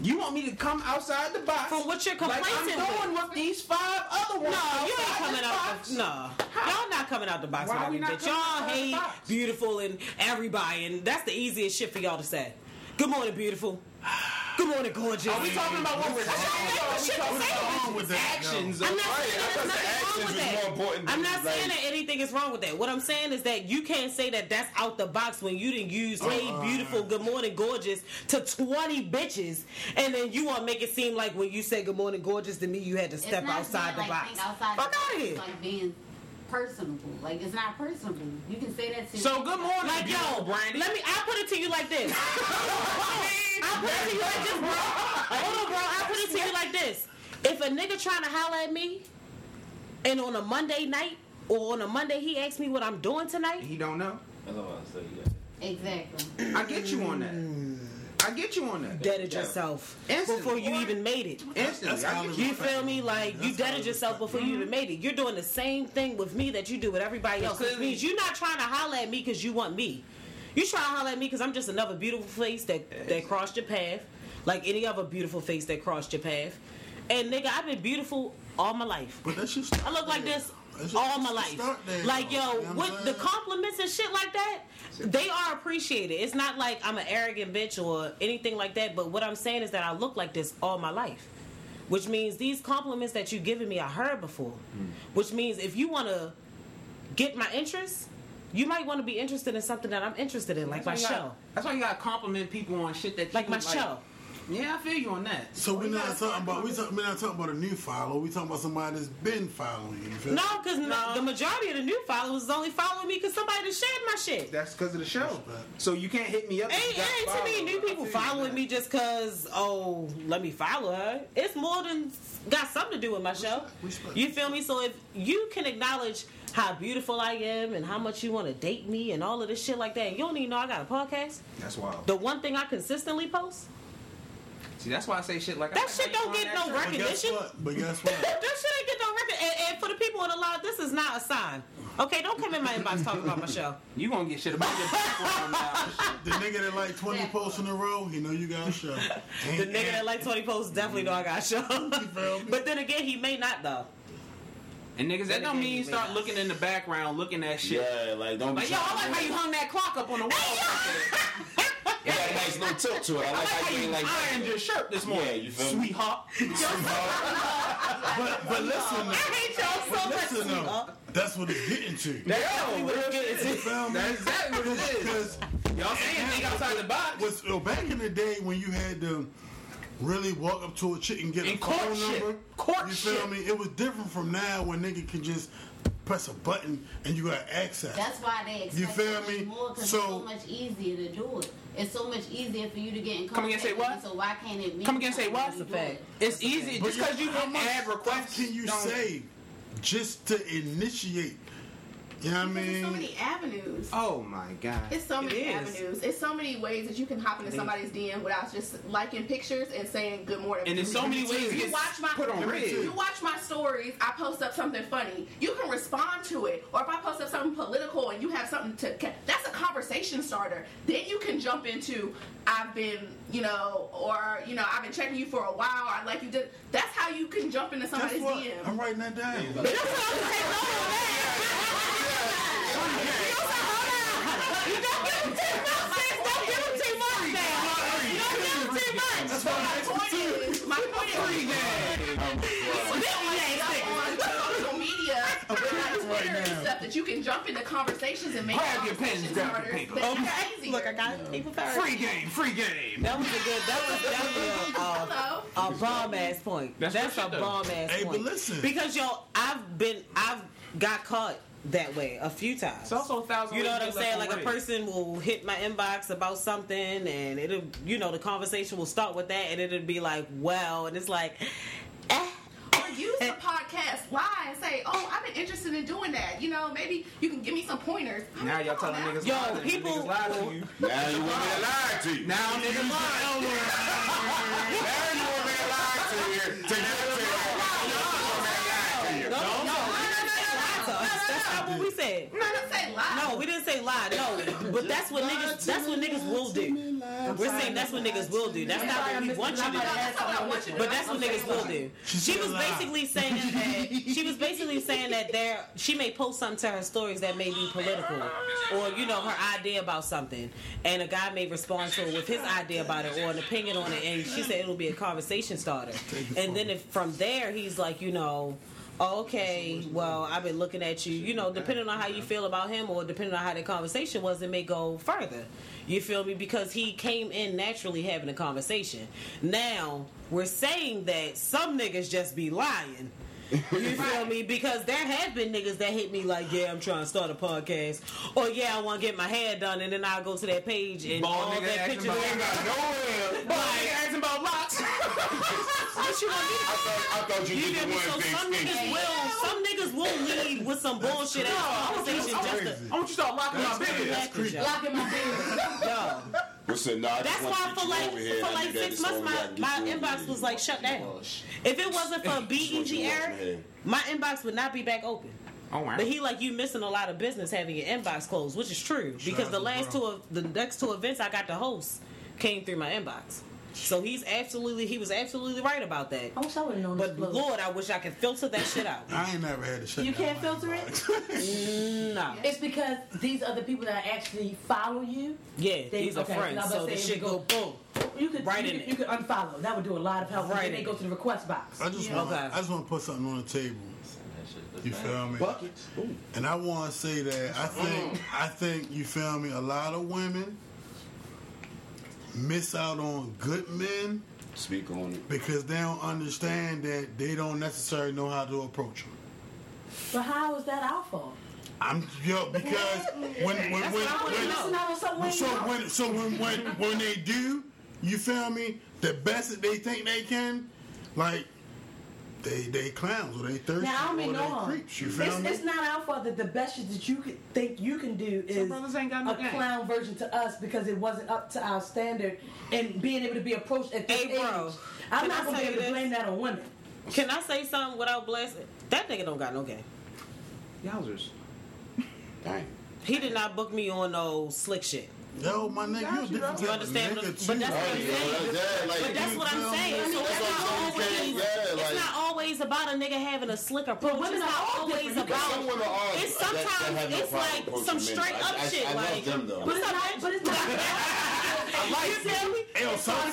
You want me to come outside the box? From what you're complaining? like I'm complacent doing with these five other ones. No, you ain't coming out. box. The, no, y'all not coming out the box Why with we not bitch. Y'all hate beautiful and everybody, and that's the easiest shit for y'all to say. Good morning, beautiful. Good morning, gorgeous. Are we talking about what we're saying? not or are we shit to talking say. about wrong with that, actions? I'm not saying I there's the nothing wrong actions with that. I'm not saying that anything is wrong with that. What I'm saying is that you can't say that that's out the box when you didn't use "Hey, Uh-uh. beautiful, good morning, gorgeous" to 20 bitches, and then you want to make it seem like when you say "Good morning, gorgeous" to me, you had to step outside the box. think outside Fuck out of here. It's like personable. Like it's not personable. You can say that to So good morning, Like yo, Brandy. let me. I put it to you like this. I put it to you like this, bro. Hold on, bro. I put it to you like this. If a nigga trying to holler at me, and on a Monday night or on a Monday he asks me what I'm doing tonight, He don't know. That's all I say. Yeah. Exactly. I get you on that. Mm. I get you on that. deaded yourself Instantly. before you even made it. Instantly. That's I how get it you. You feel me? Like you That's deaded yourself before you even made it. You're doing the same thing with me that you do with everybody else. Which means you're not trying to holler at me because you want me. You try to holler at me because I'm just another beautiful face that that crossed your path, like any other beautiful face that crossed your path. And nigga, I've been beautiful all my life. But that's just I look like this That's all my life. there, Like yo, You know what I'm with the compliments and shit like that, they are appreciated. It's not like I'm an arrogant bitch or anything like that. But what I'm saying is that I look like this all my life. Which means these compliments that you giving me, I heard before. Hmm. Which means if you want to get my interest, you might want to be interested in something that I'm interested in, like my That's why you show, gotta- That's why you gotta compliment people on shit that like you my show. Yeah, I feel you on that. So we're not talking about we talk, we're not talking about a new follower. We talking about somebody that's been following you. you. feel me? No, because the majority of the new followers is only following me because somebody just shared my shit. That's because of the show. So you can't hit me up. if Ain't, you ain't too many new people feel you on following me just cause oh let me follow her. It's more than got something to do with my show. respect. You feel me? So if you can acknowledge how beautiful I am and how much you want to date me and all of this shit like that, and you don't even know I got a podcast. That's wild. The one thing I consistently post, See, that's why I say shit like That I shit like don't get no that rec- show. But guess recognition. what? But guess what? that shit ain't get no record. And, and for the people in the line, this is not a sign. Okay, don't come in my inbox talking about my show. You gonna get shit about your background now. The nigga that like 20 posts in a row, he know you got a show. The nigga that like 20 posts definitely know I got a show. but then again, he may not though. And niggas, that don't mean start you looking in the background, looking at shit. Yeah, like don't be Like, yo, I like how you hung that clock up on the wall. You gotta nice little tilt to it. I I like like how how you you ain't like ironed your shirt this morning. Yeah, you feel me? sweetheart. But but listen, I hate y'all so but much. listen though, that's what it's getting to. That's Exactly what real it shit. is. You feel me? That's exactly what it is. Because Y'all saying think outside the box. was well, oh, back in the day when you had to really walk up to a chick and get a And phone courtship. number. Courtship. You feel me? It was different from now when nigga can just press a button and you got access. That's why they expect You feel so much me? more because So- it's so much easier to do it. It's so much easier for you to get in contact. Come again, say what? So why can't it be? Come again, say what? something That's a you fact. it? It's easy just because you how can much add stuff requests. can you say just to initiate? You know what I mean? there's so many avenues. Oh my god. It's so many It avenues. It's so many ways that you can hop into somebody's DM without just liking pictures and saying good morning. And there's so many ways You watch my put on red. You watch my stories. I post up something funny. You can respond to it, or if I post up something political and you have something to, that's a conversation starter. Then you can jump into, I've been, you know, or you know, I've been checking you for a while. I like you did. That's how you can jump into somebody's what? DM. I'm writing that down. That's my point is, my point is, on social media, like Twitter and stuff, that you can jump into conversations and make Grab your pens, grab your paper. But um, Okay. Look, I got paper first. Free game, free game. That was a good. That was definitely a, a, uh, Hello. a bomb ass point. That's That's, a bomb ass Hey, but point. listen. because yo, I've been, I've got caught that way a few times. It's also a thousand. You know what I'm saying? left Like a person will hit my inbox about something, and it'll, you know, the conversation will start with that, and it'll be like, "Well," and it's like, eh. Or use the podcast lie and say, "Oh, I've been interested in doing that. You know, maybe you can give me some pointers." I mean, Now y'all come telling niggas Yo, lies people- niggas lie to you. Now you want me to lie to you. Now niggas lie. Now you want me to lie to you. To you, to not what we said. I didn't say lie. No, we didn't say lie. No, but that's what niggas. That's what niggas will do. We're saying that's what niggas will do. That's not what we want you to do. That's not what I want you to do. But that's what niggas will do. She She was basically saying that she was basically saying that there she may post something to her stories that may be political or you know her idea about something and a guy may respond to it with his idea about it or an opinion on it and she said it'll be a conversation starter. And then if from there he's like, you know, okay, well, I've been looking at you, you know, depending on how you feel about him or depending on how the conversation was, it may go further. You feel me? Because he came in naturally having a conversation. Now, we're saying that some niggas just be lying. You feel me? Because there have been niggas that hit me like, yeah, I'm trying to start a podcast, or yeah, I want to get my hair done, and then I'll go to that page and Bald all nigga that asking picture. about- Ain't got no hair. Bald nigga asking about locks. What you want me to I thought, I thought you You did the one So thing some niggas stinky. will, some niggas will lead with some bullshit ass conversation just to. I want you to start locking my That's bed. That's. Locking my beard. Yo, Listen, nah, I that's why for like for like six months we my my inbox was like shut down. If it wasn't for Just BEG you Eric, my inbox would not be back open. Oh wow. But he like you missing a lot of business having your inbox closed, which is true because the last two of the next two events I got to host came through my inbox. So he's absolutely he was absolutely right about that. I wish I would have known But this. Lord, I wish I could filter that shit out. I ain't never had to shut You can't filter it? inbox. No. It's because these are the people that actually follow you. Yeah, They- these are friends. So the to shit if go you boom. You could Right you in could, it. you could unfollow. That would do a lot of help. Right and then they go to the request box. I just Yeah. want Okay. I just want to put something on the table. You feel me? Buckets. And I want to say that I think I think you feel me. A lot of women miss out on good men Speak on it. because they don't understand that they don't necessarily know how to approach them. But how is that our fault? I'm yo because when when when, what I when, know. Missing out on something we so when so when when when they do, you feel me? The best that they think they can, like they they clowns or they thirsty Now I don't or mean they no harm. creeps. You feel It's, me? it's not our fault that the best shit that you could think you can do is brothers ain't got no a game. clown version to us because it wasn't up to our standard and being able to be approached at this Hey, bro, age. I'm not I gonna be able to blame that on women. Can I say something without blasting? That nigga don't got no game. Yowzers. Dang. He did not book me on no slick shit. Yo, my nigga, you a different You understand? nigga, But too. that's what I'm saying. yeah, like, But that's what I'm saying. So it's not always. saying. Yeah, It's not always about a nigga having a slick approach. women It's not always about. Some women are. Uh, it's that- that sometimes no it's like some straight up I- shit. I love like them though. But it's not. But it's not. I like You feel me? Hey, It's both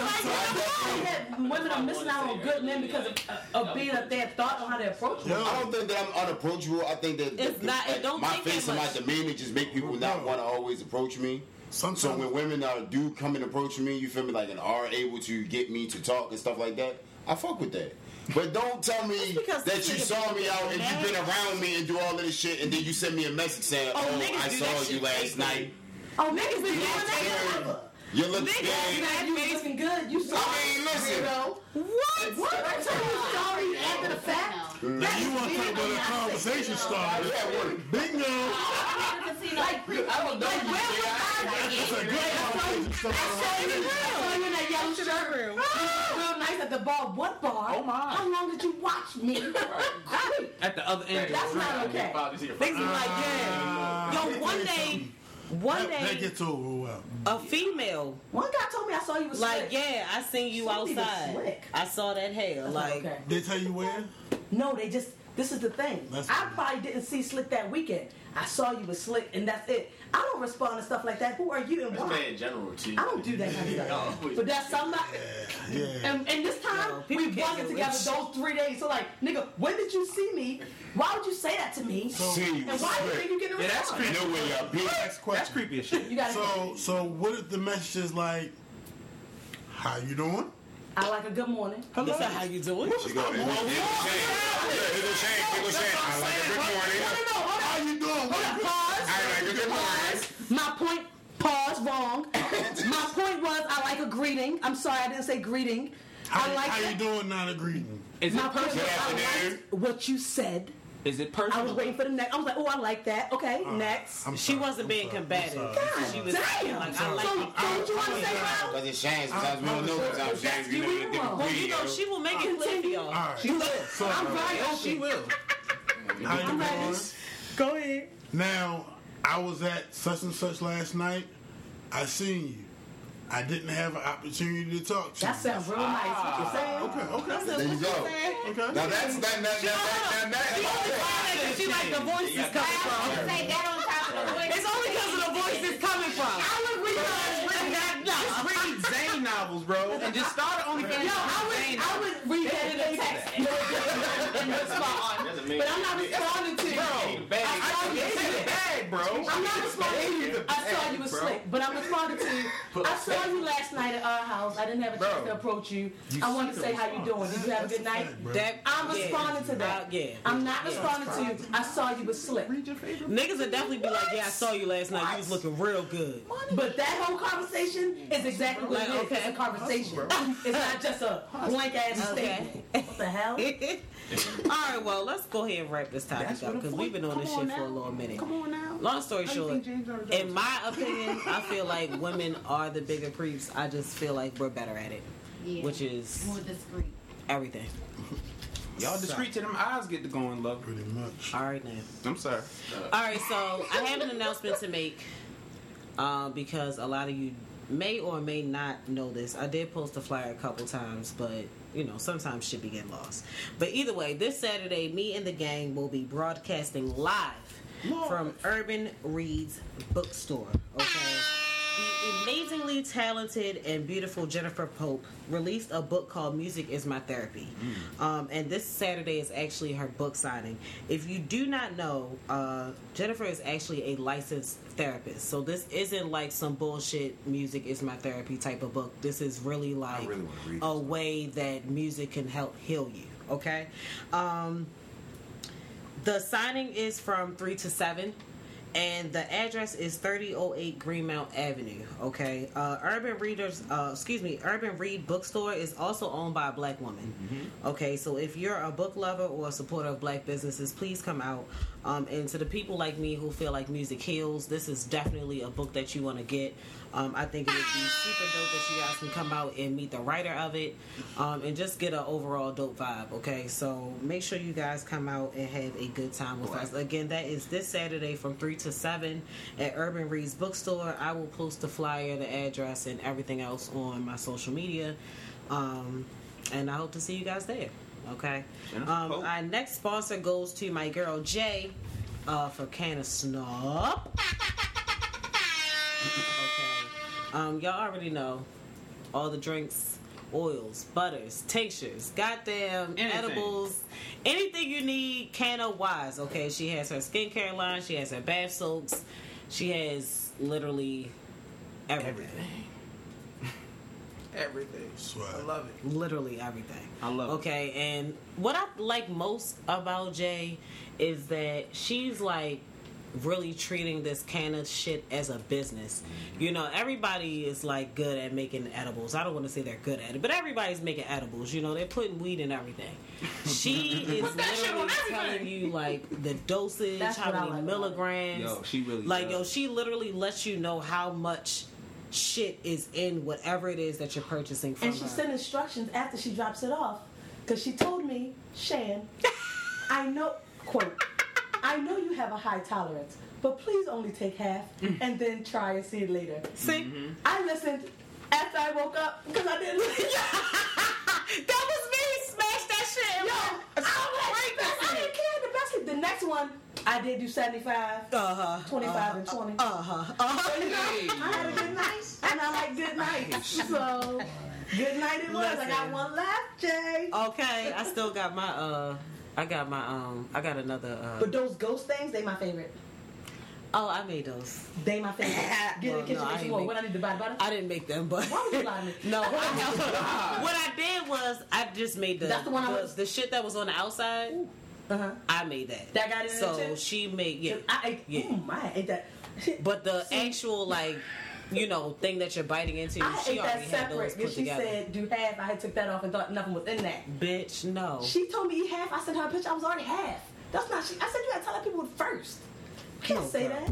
ways. Women are missing out on good men because of, uh, of being a their thought on how they approach them. I don't think that I'm unapproachable. I think that It's the- not- it don't my face and my demeanor just make people not want to always approach me. Sometimes- so when women are do come and approach me, you feel me, like and are able to get me to talk and stuff like that, I fuck with that. But don't tell me that you saw me out and you've been around me and do all of this shit, and then you send me a message saying, Oh, "Oh, niggas I saw you last fake. night. Oh, niggas been doing You look that forever. You look Niggas scared." Man, you looking good. You saw I mean, listen. You know? What? What? I tell you sorry after the fact. Now you want to talk about a conversation starter? Bingo. Like, I don't know. like, where was I? That's a good conversation I starter. saw you, I saw you in that yellow shirt. You was real nice at the bar. What bar? Oh, my. How long did you watch me? At the other end. That's not okay. Niggas be like, yeah. Yo, one day, one That, that day, gets over well. Uh, a female, One guy told me I saw you was slick. like, slick. yeah, I seen you Some people outside. slick. I saw that hair. That's Like, not okay. They tell you where? No, they just. This is the thing. That's I fine. probably didn't see Slick that weekend. I saw you with Slick, and that's it. I don't respond to stuff like that. Who are you and That's why? man in general, too. I don't do that kind of stuff. But that's something. Yeah. And, and this time Yo, people we get wasn't together rich. those three days. So like, nigga, when did you see me? Why would you say that to me? See you and why do you slick. think you get a Yeah, that's creepy. No way, y'all. Bitch. Next That's question. creepy as shit. You gotta. So, so what if the message is like, "How you doing?" I like a good morning. he said, how you doing? She go, here go Shane. Yeah, here go Shane. Here go Shane. I like a good morning. no, no. Hold How you doing? Hold on. Pause. I like a good morning. My point. Pause. Wrong. My point was I like a greeting. I'm sorry I didn't say greeting. How, I like how you doing? Not a greeting. Is My it point was personal? I liked what you said. Is it personal? I was waiting for the next. I was like, oh, I like that. Okay, uh, next. I'm She sorry, wasn't I'm being sorry, I'm combative. sorry. She was Damn. like, I so, like so you. what you want to say, bro? Because it's Shane. Sometimes we don't know. Sometimes Shane's You gonna be a different Well, you know, she will make it clear for y'all. All right. She will. So, I'm very open. She will. how you I'm ready. doing? Go ahead. Now, I was at such and such last night. I seen you. I didn't have an opportunity to talk to That you. That sounds real nice. What you're saying? Okay, okay. There you go. Okay. Now that's that that that that that. She like the voice is coming from. Say that on top of the voice. It's only because of the voice it's coming from. I would read Just read Zane novels, bro, and just start OnlyFans. Yo, I would, I would read that in a text and respond. But I'm not responding to you. Bag. I saw you Give me the slick. bag, bro. I'm not responding to you. I saw you was slick, but I'm responding to you. I saw you last night at our house. I didn't have a chance to approach you. I wanted to say how you doing. Did you have a good night? That, I'm responding to that. Yeah. I'm not responding to you. I saw you was slick. Niggas would definitely be like, yeah, I saw you last night. You was looking real good. But that whole conversation is exactly what Like, it is. okay. It's a conversation. It's not just a blank ass Okay. statement. What the hell? All right, well, let's go ahead and wrap this topic That's up because we've been on fuck- this come shit on for a now. little minute. Come on now. Long story How short, think James Earl Jones in my opinion, I feel like women are the bigger creeps. I just feel like we're better at it, Yeah. which is More discreet. everything. Y'all discreet to them eyes get to going low. Pretty much. All right, now. I'm sorry. All right, so I have an announcement to make uh, because a lot of you may or may not know this. I did post a flyer a couple times, but you know sometimes shit be getting lost. But either way, this Saturday, me and the gang will be broadcasting live from Urban Reads bookstore. Okay. The amazingly talented and beautiful Jennifer Pope released a book called Music is My Therapy. Um, and this Saturday is actually her book signing. If you do not know, uh, Jennifer is actually a licensed therapist. So this isn't like some bullshit music is my therapy type of book. This is really like really a way that music can help heal you. Okay? Um, the signing is from 3 to 7 and the address is 3008 Greenmount Avenue. Okay, uh, Urban Readers, uh, excuse me, Urban Read Bookstore is also owned by a black woman. Okay, so if you're a book lover or a supporter of black businesses, please come out. Um, and to the people like me who feel like music heals, this is definitely a book that you want to get. Um, I think it would be super dope that you guys can come out and meet the writer of it, um, and just get an overall dope vibe. Okay, so make sure you guys come out and have a good time with us. Again, that is this Saturday from three to seven at Urban Reads Bookstore. I will post the flyer, the address, and everything else on my social media, um, and I hope to see you guys there. Okay. Um, our next sponsor goes to my girl Jay uh, for Can of Snub. Okay. Um, y'all already know all the drinks, oils, butters, tinctures, goddamn Anything. edibles, anything you need, Canna wise. Okay, she has her skincare line, she has her bath soaks, she has literally everything. Everything. Swag. I love it. Literally everything. I love it. Okay, and what I like most about Jay is that she's like really treating this can of shit as a business. Mm-hmm. You know, everybody is like good at making edibles. I don't want to say they're good at it, but everybody's making edibles. You know, they're putting weed in everything. She is Put that shit literally telling you like the dosage, That's how many like milligrams. Yo, she really like yo, she literally lets you know how much shit is in whatever it is that you're purchasing from And she her. sent instructions after she drops it off. Because she told me, Shan, I know, quote, I know you have a high tolerance, but please only take half and then try and see it later. See, I listened after I woke up because I didn't. that was me. Smash that shit. Yo, I, was like, I didn't care. The best, the next one, I did do 75, Uh huh. 25, and 20. Uh huh. Uh huh. So, you know, I had a good night, and I like good night. So, good night it was. I got one left, Jay. Okay, I still got my uh, I got my um, I got another uh. But those ghost things, they my favorite. Oh, I made those. They my favorite. Get in the kitchen no, I if you want. What I need to buy butter? I didn't make them, but Why would you lie to me? no. I know. what I did was I just made the That's the one I was- the shit that was on the outside. Uh-huh. I made that. That got it in So she made yeah. I ate, Yeah. mm, I ate that. But the actual like, you know, thing that you're biting into, I she ate already that had those separate put she together. said do half. I had took that off and thought nothing was in that. Bitch, no. She told me eat half. I sent her a picture. I was already half. That's not. She, I said you gotta tell people first. Can't No, say girl. that.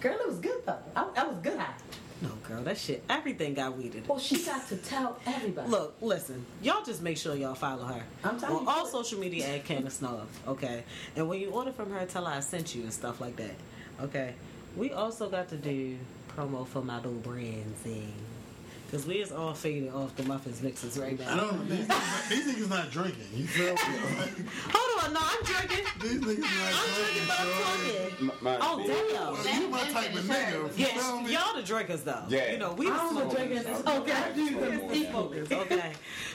Girl, it was good though. I, I was good high. No, girl, that shit, everything got weeded. Well, she got to tell everybody. Look, listen, y'all just make sure y'all follow her. I'm telling on you. all social media at Candace Snow, okay? And when you order from her, tell her I sent you and stuff like that, okay? We also got to do promo for my little brand thing. Because we is all faded off the muffins mixes right now. I don't know. These niggas, these niggas not drinking. You feel me? Hold on, no, I'm drinking. These niggas not I'm drinking, but I'm drinking. talking. M- my- Oh, damn. Well, you my type of nigga. You feel me? y'all the drinkers though. Yeah. You know, we I the don't smokers. drink this. Okay, I do this equally. okay.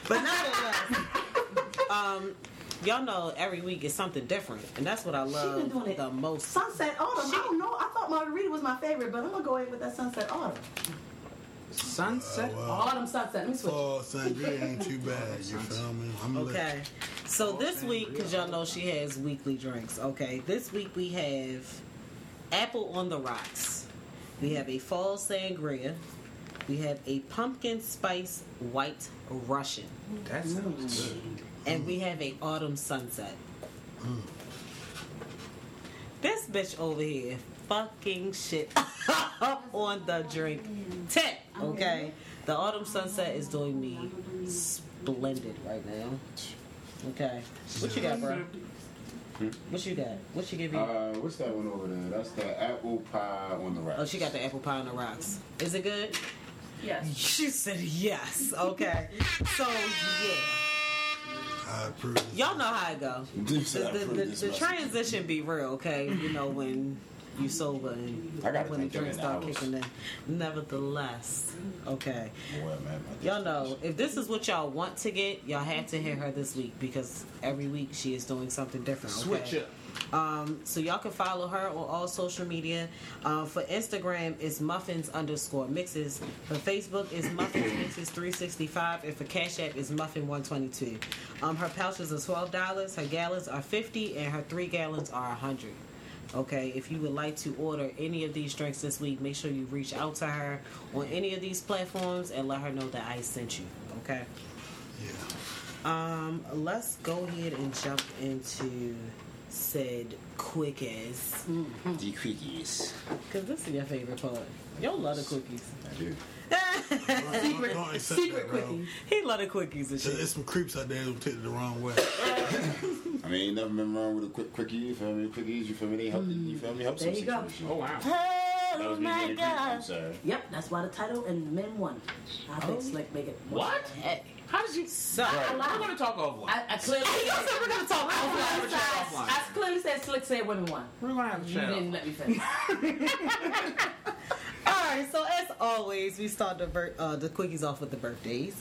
But nonetheless, um, y'all know every week is something different, and that's what I love She been love doing it. the most. Sunset Autumn. I don't know. I thought Margarita was my favorite, but I'm gonna go ahead with that Sunset Autumn. Sunset. Uh, well, Autumn Sunset. Let me switch. Fall sangria ain't too bad. You feel me? I'm lit. Okay. So this week, because y'all know she has weekly drinks. Okay. This week we have apple on the rocks. We have a fall sangria. We have a pumpkin spice white Russian, That sounds good. And we have a autumn sunset. This bitch over here fucking shit on the drink tip. Okay, the autumn sunset is doing me splendid right now. Okay, what you got, bro? What you got? What she give you? Uh, what's that one over there? That's the apple pie on the right. oh, she got the apple pie on the rocks. Is it good? Yes. She said yes. Okay, so yeah. I approve. Y'all know how it go. The, the, the, the transition be real, okay? You know when you sober and I gotta when the drink drinks start house. kicking in. Nevertheless, okay. Boy, man, Y'all know if this is what y'all want to get, y'all have to hear her this week because every week she is doing something different. Okay? Switch up. Um, so y'all can follow her on all social media. Um, for Instagram, it's muffins underscore mixes. For Facebook, it's muffins mixes three sixty five, and for Cash App, is muffin one twenty two. Um, her pouches are twelve dollars. Her gallons are fifty, and her three gallons are a hundred. Okay, if you would like to order any of these drinks this week, make sure you reach out to her on any of these platforms and let her know that I sent you. Okay. Yeah. Um, let's go ahead and jump into said quick as mm-hmm. The quickies. because this is your favorite part. Y'all love the cookies. I do. Secret, Don't accept secret that, bro. he love the quickies and There's shit. there's some creeps out there who take it the wrong way. I mean, ain't nothing been wrong with a quick quickie. You feel me? Quickies. You feel me? They help. You mm. feel me? Help There some you go. Oh wow. That Oh was me being a creep. I'm sorry. Yep, that's why the title and men won. I think oh. Slick make it. What? How did you? So, We're gonna talk offline. I, I clearly. Y'all said we're gonna talk I, offline. clearly Offline. I clearly said Slick said women won. We're gonna have a You chat. didn't let me finish. all right, so as always, we start the bir- uh, the quickies off with the birthdays,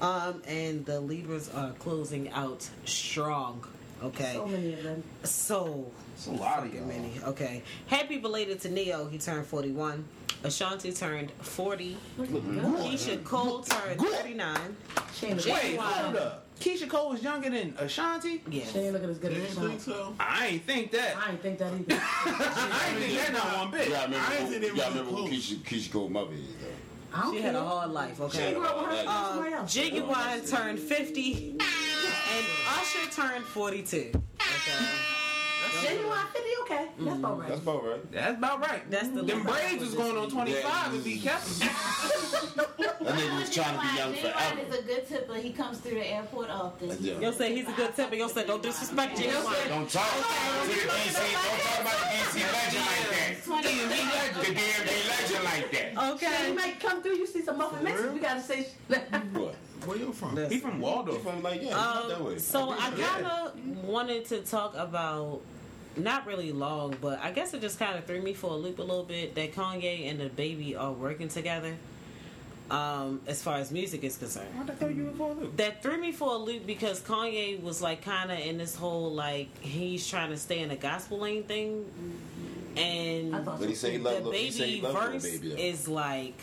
um, and the Libras are closing out strong. Okay, So many of them. so It's a lot of fucking y'all. many. Okay, happy belated to Ne-Yo. He turned forty one. Ashanti turned forty. Keyshia Cole turned thirty nine. She ain't Wait, hold up. Keyshia Cole was younger than Ashanti? Yeah. she ain't looking as good You as didn't think Sean. so? I ain't think that. I ain't think that either. I ain't think that not one bit. Yeah, I remember, I ain't who, think they y'all remember who close. Keisha, Keyshia Cole mother is, though. I don't She had a care. hard life. Okay. She Grew up with her, Uh, that's somebody else. Ginuwine turned 50 and Usher turned 42. Okay. Ginuwine 50, okay. That's about mm-hmm. right. That's about right. That's about right. That's the Them least braids was going on 25 if he kept them. That nigga was trying to be young Ginuwine forever. is a good tipper. He comes through the airport often. Yeah. Yo say he's a good tipper. Yo say don't disrespect Ginuwine. Don't talk to the DC. Don't talk about the DC legend like that. The DMV legend like that. He Okay. might come through, you see some muffin mixes, we gotta say. What? Where you from? He from He from like yeah, not that way. Um, so I Yeah. kind of wanted to talk about, not really long, but I guess it just kind of threw me for a loop a little bit that Kanye and the baby are working together. Um, as far as music is concerned. What the hell you for a loop? that threw me for a loop because Kanye was like kind of in this whole like he's trying to stay in the gospel lane thing, and But he said he loved the he he baby loved verse baby is like,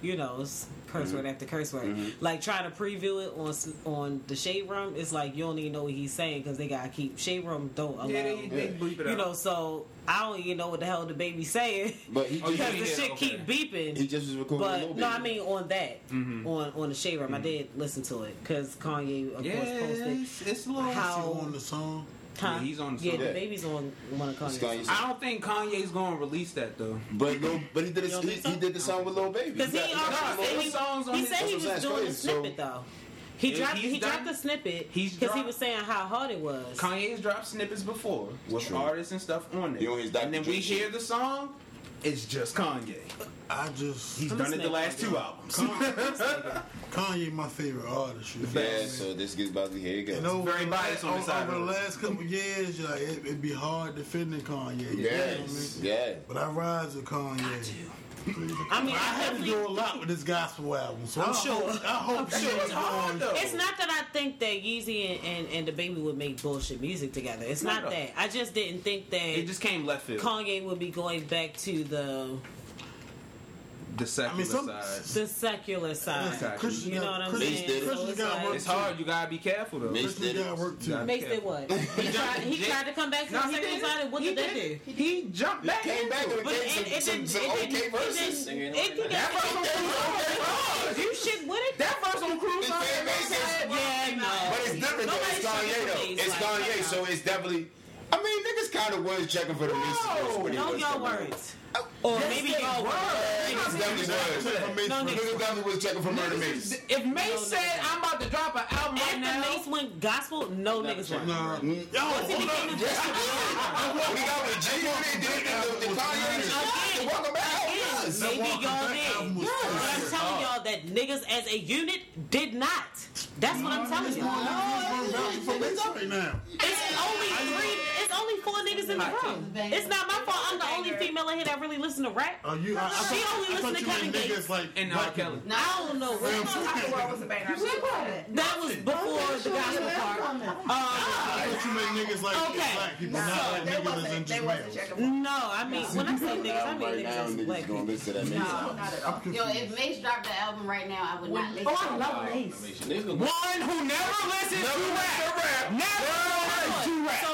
you know, it's curse word mm-hmm. after curse word. Mm-hmm. Like trying to preview it on on the shade room is like you don't even know what he's saying because they gotta keep shade room don't allow. Yeah, they, they bleep it you out. know, so I don't even know what the hell the baby's saying But he you because just, the hear- shit okay. keep beeping. he just was recording But little no, baby. I mean on that, mm-hmm. on on the shade room, I did listen to it because Kanye, of Yeah, course, posted it's, it's a little. how on the song. Huh? Yeah, he's on the Yeah, the baby's on one of Kanye's. Kanye's I don't think Kanye's going to release that though. But no, but he did You he, so? he did the song with Lil Baby. Because he got- got already said Baby. he, songs on he his- said he was doing a the so- snippet though. He dropped he's he dropped done- the snippet he's because he was saying how hard it was. Kanye's dropped snippets before with True. artists and stuff on it. You know his Dr. and then we hear the song, it's just Kanye. I just He's done it the last two albums. Kanye my favorite artist. you Yeah, feel me? so this gets about to here it And over, Very the biased la- on this side over the last couple years, like, it, it'd be hard defending Kanye. you feel Yes, me? yeah. But I rise with Kanye. I mean, I I had to do a lot with this gospel album, so I'm I sure. I hope That shit was hard though. It's not that I think that Yeezy and, and, and the baby would make bullshit music together. It's not No, no. that. I just didn't think that It just came left field. Kanye would be going back to the the secular I mean, some- side. the secular side. Exactly. Christian You know what I'm Christian- saying? did. So Christian it's got like- work It's hard. You gotta be careful though. Mase Christian did it. got work too. Mase did what? He tried, he tried to come back to No, the secular side. What did that do? He jumped back. Came back it. and But gave it, some, it, some, some okay didn't, verses. it didn't. It didn't. That verse on Cruise You shit with it? That verse on Cruise It's. Yeah, no. But it's different though. It's Kanye though. It's Kanye, so it's definitely. I mean, niggas kind of was checking for the Mason verse when he No, was your coming out. words. Or maybe y'all words. Niggas definitely was. No, niggas- Niggas definitely was checking for Murder Mase. If Mase No, said niggas. I'm about to drop an album right After now, Mase went gospel, no niggas were. Nah. Yo, hold up. Yes, he did. When got with G Unit, did the, the Kanye shit. The Welcome Back maybe y'all did. But. I'm telling y'all that niggas as a unit did not. That's what I'm telling you. From this right now. It's only three. It's only four niggas in the room. It's not my fault. I'm the only female in here that really listen to rap. Are you? I, I, She thought- only I listen to Kevin Gates. like and black R. Kelly. people. I don't know. Fam, What, some Top the people- was a banger. that was before the gospel part. Um, I thought you meant niggas like Okay. black people, So, not like They niggas wasn't. and just males. no, I mean when I say niggas, I mean Right now, niggas as niggas black gonna people. listen to that Mase. No, not at all. Yo, if Mase dropped the album right now, I would not listen. Oh, I love Mase. one who never listens to rap, never listens to rap. So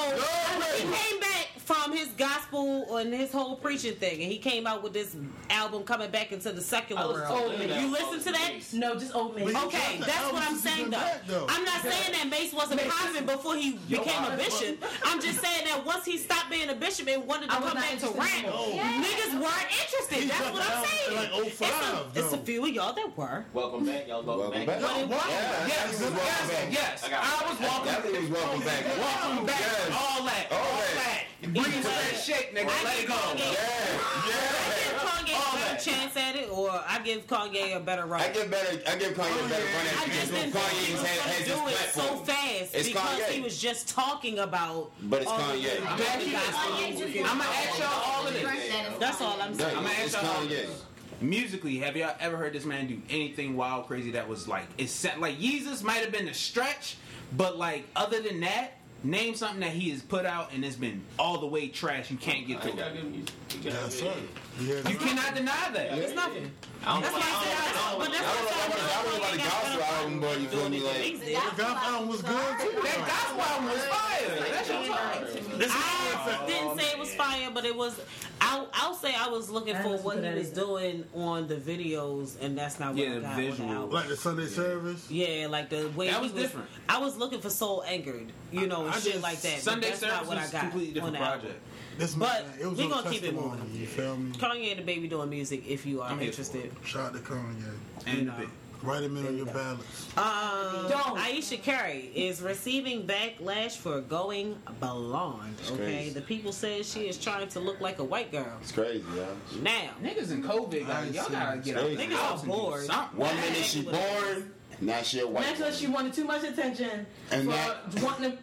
he from his gospel and his whole preaching thing, and he came out with this album coming back into the secular world. You listen to that? No, just old Mase. Okay, that's what I'm saying though. back, though. I'm not saying that Mase wasn't popping before he became a bishop. I'm just saying that once he stopped being a bishop and wanted to I come back to interested rap, anymore. niggas weren't interested. He That's what I'm saying. like, 05 it's, a, it's a few of y'all that were. Welcome back, y'all. Welcome, Welcome back. back. But it was. Yeah, Yes, this welcome yes, back. yes. I I was walking. Definitely was welcome back. Welcome back. All that. All All that. That. Breathe to that shit, nigga. I Let give it go. Kanye- Yeah, I give Kanye a better that. chance at it, or I give Kanye a better run. I give better. I give Kanye a better oh, run I at just because didn't think he Kanye was has, gonna his do it so fast It's because Kanye. he was just talking about But it's Kanye. I'm good gospel music. I'm gonna ask y'all all of this. That is all I'm saying. I'ma It's ask y'all all Kanye. musically, have y'all ever heard this man do anything wild, crazy that was like it's set like Yeezus might have been a stretch, but like other than that, name something that he has put out and it's been all the way trash. You can't get I through it. good music. You got Yes, sir. Yeah, You cannot deny that. It's nothing. I don't That's why I said, I don't but know. that's I don't know about the- I don't know the gospel album, but you feel me, like- The gospel album was good too. That gospel album was fire. That's what I'm talking. I didn't say it was fire, but it was. I'll, I'll say I was looking for what he was doing on the videos, and that's not what Yeah, I the got. on the album. like the Sunday service. Yeah, like the way That he was different. I was looking for soul angered, you know, and I shit just- like that. but Sunday that's service not what I got completely on different the album. Project. This But man, we on gonna keep it moving. You feel me? Kanye and the baby doing music if you are I'm interested. Shout out to Kanye. And You the know. bit. Write him in on your ballots. Um, Don't. Ayesha Curry is receiving backlash for going blonde. Okay, crazy. the people said she is trying to look like a white girl. It's crazy, yo. Now, Niggas in COVID, I got, ain't y'all gotta get out. Niggas the are house and do bored. One minute she born, now she a white That's woman. what she wanted too much attention And for that- wanting to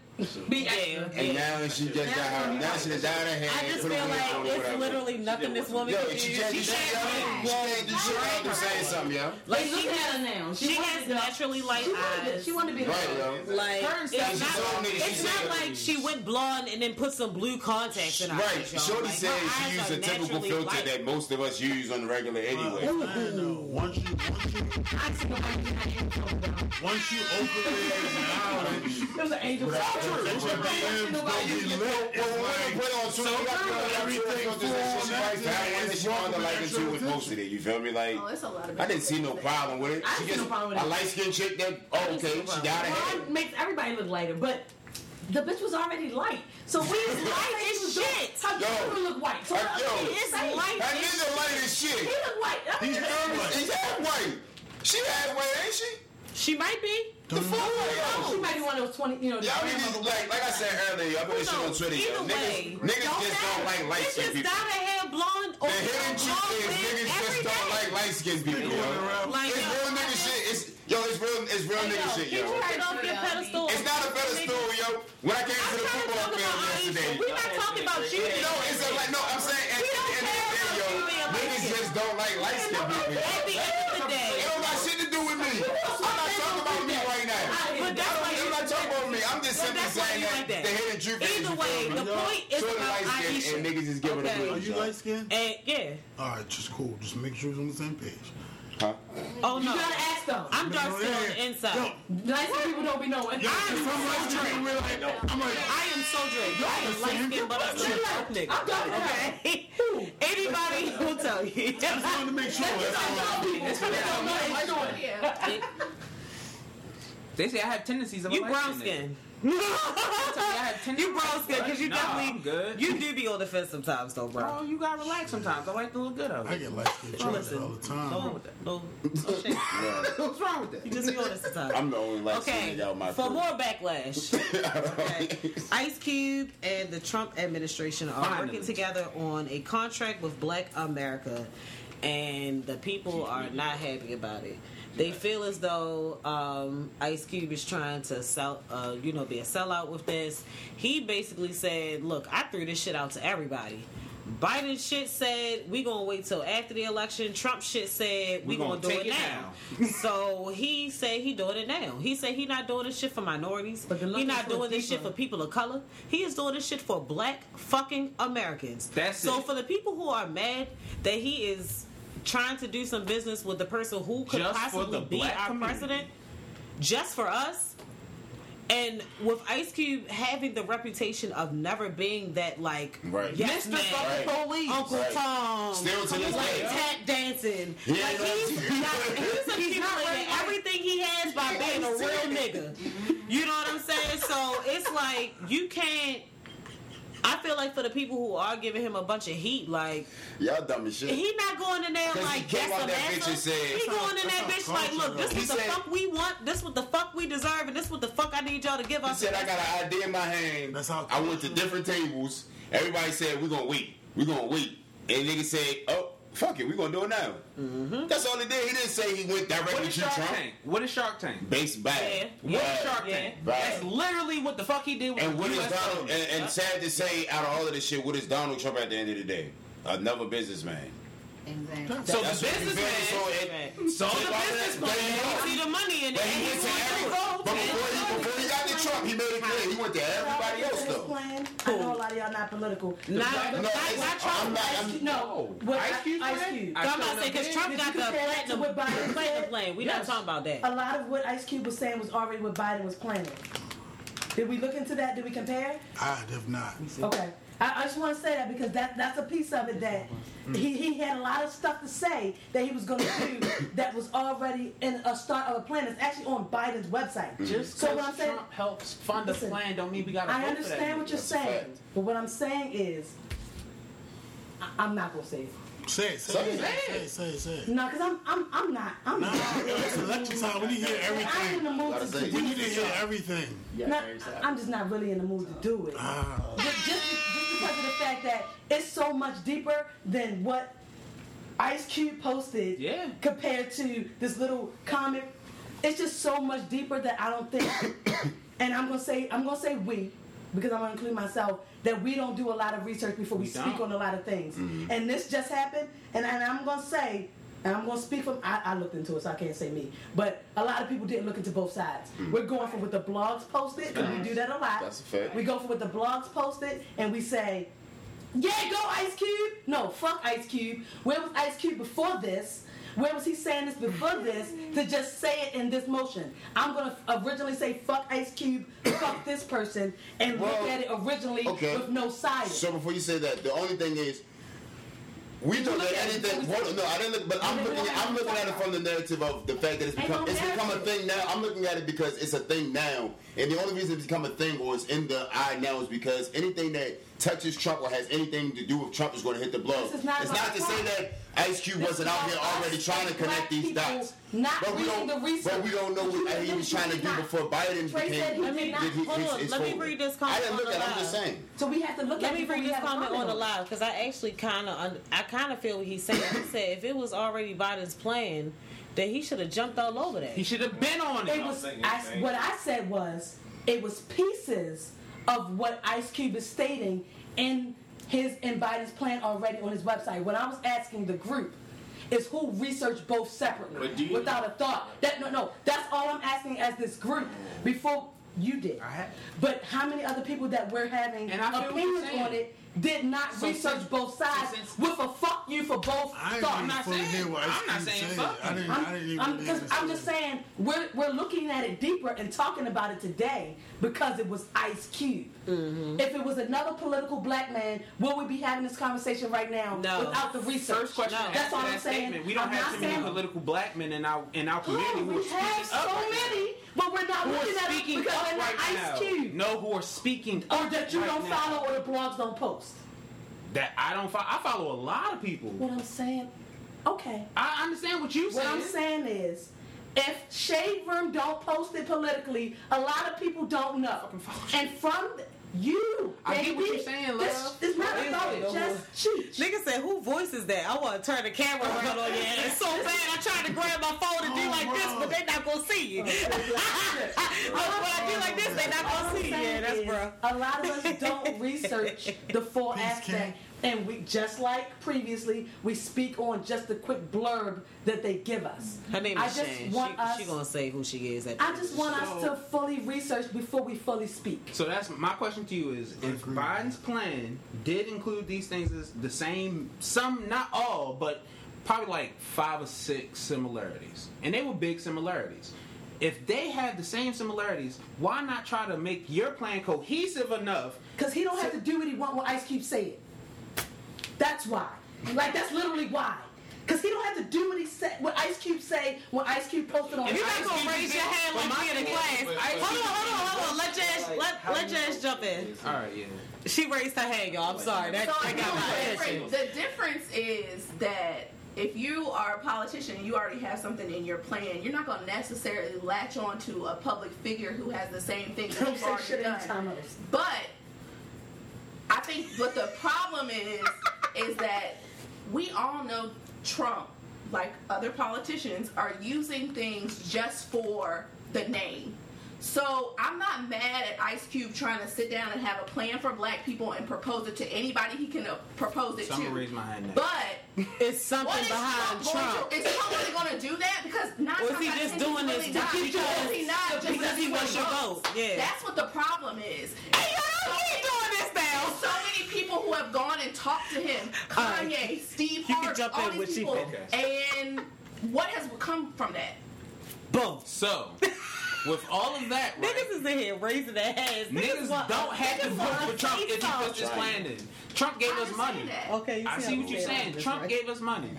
be Yeah. extra. And now she just got her. Now she done dyed her hair. I just put a feel wig like on it's whatever. literally nothing this woman Yo, can do. she can't do She shit. yo. can't She can't do shit without them saying something, yo. Like she look at has, her now. she has naturally light She wanted, to- eyes. she wanted to be Right, yo. Like Her and it's not, told niggas, she it's not like she went blonde and then put some blue contacts in her Right. eyes. y'all. Shorty Like, said she eyes used a typical filter that most of us use on the regular anyway. Once you, once you, I see nobody get her info down. once you open It was an angel. the limbs gonna be lit. It's like Put on Twitter, you got to put everything full she on that that and is she welcome wanted it with most of it. You feel me? Like, Oh, it's a lot of I didn't see no problem with it. I She see just no problem with a light skinned chick that oh okay, she got hair. Makes everybody look lighter, but the bitch was already light. So we light as shit. How Yo. you look white? So Uh, yo. it's light. That nigga light as shit. He look white. He's. He's half white. She half white, ain't she? She might be. The fuck, she might be one of those twenty. You know, Yeah, I mean, it's like, like I said earlier, I put this shit on Twitter. Yo. Either way, Niggas, niggas just don't like light Bitches skinned people. dye their hair blonde or The hidden truth blonde is niggas every just don't like light skinned people, yo. Like, It's yo, real I nigga shit. It's yo, it's real, it's real nigga shit, Get yo. your head off your pedestal. It's not a pedestal, yo. When I came to the I'm trying to football field yesterday, We're not talking about you. no, it's a, like no. I'm saying at We the end of the day, yo, you being light niggas just don't like light skinned people. yo. At the end of the day. It don't got shit to do with me. I'm not talking about me right now. But that's why I'm you- not talking about me. I'm just But simply saying that like that. the hidden truth is Either way, feel the point is Shorty about light skinned Ayesha. and niggas is giving Okay. a Are you light skinned? And eh, yeah. All right, just cool. Just make sure it's on the same page. Huh? Oh you no. You gotta ask them. I'm dark No, skin on yeah. the inside. Yo, Light skinned people don't be knowing. yo, I'm if I'm light so skinned, we're like, I'm like, I am so draped. I am the light same. skinned, but I'm still a dark nigga. I'm dark. Okay. Anybody will tell you. just wanted to make sure. That's all. It's for them. It's for them. Yeah. They say I have tendencies of a You brown skin. nigga. I have tendencies. You brown skin because you Nah, definitely I'm good. you do be on the fence sometimes though, bro. Oh, you gotta relax sometimes. I like to look good out I get light skinned So all the time. what's wrong with that? No, no shit. What's wrong with that? You just be honest sometimes. I'm the only light Okay, nigga out my for crew. more backlash, okay. Ice Cube and the Trump administration are Finally. working together on a contract with Black America, and the people are not happy about it. They feel as though um, Ice Cube is trying to sell, uh, you know, be a sellout with this. He basically said, "Look, I threw this shit out to everybody." Biden shit said we gonna wait till after the election. Trump shit said we, We gonna, gonna do it it now. so he said he doing it now. He said he not doing this shit for minorities. But He not doing this shit for people of color. He is doing this shit for black fucking Americans. That's so it. for the people who are mad that he is trying to do some business with the person who could Just possibly the be our community. president, just for us. And with Ice Cube having the reputation of never being that like Right. yes Mr. man, Right. police. Uncle Right. Tom, Still to this like day. tap dancing. He like ain't he's right. not, he's accumulating everything he has by being a real nigga. You know what I'm saying? So it's like you can't. I feel like for the people who are giving him a bunch of heat, like Y'all dumb as shit. he not going in there like came that's out a that bitch and said- He going in That's that bitch like, look, this though. what the said- fuck we want, this what the fuck we deserve, and this what the fuck I need y'all to give He us. said, I got an idea in my hand. That's how- I went to different tables. Everybody said, we're going to wait. We're going to wait. And niggas said, oh, fuck it. We're going to do it now. Mm-hmm. That's all he did. He didn't say he went What directly is to Shark Trump. Tank? What is Shark Tank? Base bad. Yeah. What is Shark Tank? Right. That's literally what the fuck he did with And the what is US Donald? government. And, and sad to say, out of all of this shit, what is Donald Trump at the end of the day? Another businessman. Exactly. So the That's what businessman so it- saw the business but- plan. but- See the money in it. he went to everyone. But before he, before he got to Trump, he made it clear he went to everybody else though. plan, I know a lot of y'all not political. Not, No, not, it's- not Trump. I'm not- Ice I'm- Cube- no, Ice Cube oh, Ice? Cube. I I'm shouldn't about to say because. Trump got the compare that to platinum, what Biden platinum plan. We're Yes. not talking about that. A lot of what Ice Cube was saying was already what Biden was planning. Did we look into that? Did we compare? I have not. Okay. I, I just want to say that because that that's a piece of it that he, he had a lot of stuff to say that he was going to do that was already in a start of a plan. It's actually on Biden's website. Mm-hmm. Just so so what I'm saying, Trump helps fund a Listen, plan don't mean we gotta I vote for understand that. what you're saying, but what I'm saying is, I, I'm not gonna say it. Say it, say it, say it, say it, say it. No, because I'm I'm I'm not. I'm Nah, not. it's election time. We need to hear everything. I ain't in the mood Gotta do it. We need to hear everything. Not- I'm just not really in the mood to do it. Ah. Just, just, just because of the fact that it's so much deeper than what Ice Cube posted Yeah. compared to this little comic. It's just so much deeper that I don't think, and I'm gonna say I'm gonna say we, because I'm gonna include myself, that we don't do a lot of research before we, We speak don't. on a lot of things. Mm-hmm. And this just happened, and, and I'm gonna say. And I'm gonna speak from I, I looked into it, so I can't say me. But a lot of people didn't look into both sides. Mm. We're going from what the blogs posted, because we do that a lot. That's a fact. We go for what the blogs posted, and we say, yeah, go Ice Cube. No, fuck Ice Cube. Where was Ice Cube before this? Where was he saying this before this to just say it in this motion? I'm gonna originally say fuck Ice Cube, fuck this person, and look at it originally okay. with no side. So before you say that, the only thing is, we You don't look let at anything. Hold no, I didn't look, but I'm looking. didn't I'm looking at at it from the narrative of the fact that it's become. It's become a thing now. I'm looking at it because it's a thing now, and the only reason it's become a thing or is in the eye now is because anything that touches Trump or has anything to do with Trump is going to hit the blow. This is not it's not to say that Ice Cube This wasn't out here already trying to connect these dots. not but we don't. the research. But we don't know what he was trying to you do not. before Biden Trey said became. he did not. did he- Hold his- on, his let me read this I comment didn't on look the at. it, I'm just live. saying. So we have to look Let at me read this comment on the live because I actually kind of, I kind of feel what he's saying. He said if it was already Biden's plan, then he should have jumped all over that. He should have been on it. It was I, what I said was it was pieces of what Ice Cube is stating in his in Biden's plan already on his website. What I was asking the group is who researched both separately But do you- without a thought. That no no that's all I'm asking as this group before you did. I had- But how many other people that we're having And I feel what you're opinions on it did not So research since- both sides so since- with a fuck you for both I ain't thoughts. even not fully saying- hear what Ice I'm not saying said. fuck I didn't. I'm, I didn't even. I'm, really 'cause I'm understand. just saying we're we're looking at it deeper and talking about it today because it was Ice Cube. Mm-hmm. If it was another political black man, would we be having this conversation right now No. without the research? First question No. That's all that I'm saying. statement. We don't I'm have not too many political black men in our in our community we have speaking up so right many, but we're not. Who looking at it speaking because they're not right Ice? Cube. No, who are speaking Or that you right don't now. follow or the blogs don't post. That I don't follow. I follow a lot of people. What I'm saying, okay. I understand what you What saying. I'm saying is, if Shade Room don't post it politically, a lot of people don't know. And from you, I get what you're saying, this love. is not What is about it? just cheat. Nigga said, "Who voice is that?" I want to turn the camera around on your ass so bad. I tried to grab my phone and do oh, like this, but they're not gonna see you. Oh, but when I do like this, they're not gonna I'm see you. Yeah, that's is, bruh. A lot of us don't research the full Peace, aspect. And we just like previously, we speak on just the quick blurb that they give us. Her name I is just Shan. want She, us. she gonna say who she is. At I just want us to fully research before we fully speak. So that's my question to you: Is if. Biden's plan did include these things is the same, some not all, but probably like five or six similarities, and they were big similarities. If they have the same similarities, why not try to make your plan cohesive enough? Because he don't have to do what he want what Ice Cube said. That's why. Like that's literally why. Because he don't have to do what he said, what Ice Cube say when Ice Cube posted on. If You're not gonna raise your hand but like my we in a thing is- class. but Hold on, hold on, hold on. Let Jazz, let let Jazz jump in. All right, yeah. She raised her hand, y'all. I'm sorry. That, So that got my the, attention. difference, the difference is that if you are a politician and you already have something in your plan, you're not going to necessarily latch on to a public figure who has the same thing that Don't you've say already shit done. anytime. But I think what the problem is is that we all know Trump, like other politicians, are using things just for the name. So I'm not mad at Ice Cube trying to sit down and have a plan for black people and propose it to anybody he can uh, propose it So I'm to. gonna raise my hand now. But It's something what is behind Trump, Trump. Going to, is Trump really going to do that? Because not Or is he just doing this to keep because your- he not just because he wants your vote? Yeah. That's what the problem is. Hey, y'all keep doing this now. So many people who have gone and talked to him. All right. Steve Steve You can Harvey, jump all in these people. And what has come from that? Boom. So, with all of that, right, Niggas is in here raising their hands. niggas want- don't have to niggas vote for Trump if he puts something. his plan in. Trump gave I us money. that. Okay, you I see, see what you're saying. Trump right? gave us money.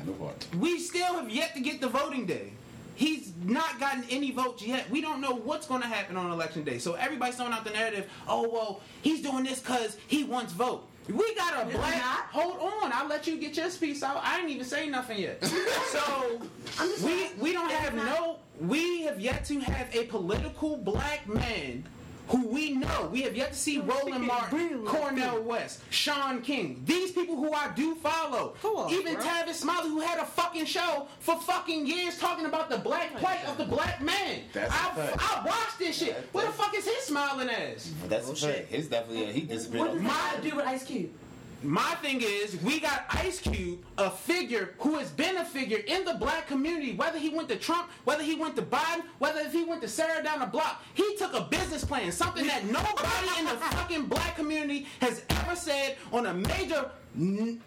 We still have yet to get the voting day. He's not gotten any votes yet. We don't know what's going to happen on election day. So everybody's throwing out the narrative. Oh well, he's doing this because he wants vote. We got a black. not? Hold on, I'll let you get your piece out. I ain't even say nothing yet. so we we don't have no. We have yet to have a political black man. Who we know, we have yet to see Roland Martin, Cornel West, Shaun King. These people who I do follow. Come on, Even bro. Tavis Smiley, who had a fucking show for fucking years talking about the black plight of the black man. That's a I, fact. I watched this shit. Where the fuck is his smiling ass? That's a fact. His definitely yeah, he disappeared. What does that have to do with Ice Cube? My thing is, we got Ice Cube, a figure who has been a figure in the black community, whether he went to Trump, whether he went to Biden, whether if he went to Sarah down the block. He took a business plan, something that nobody in the fucking black community has ever said on a major n-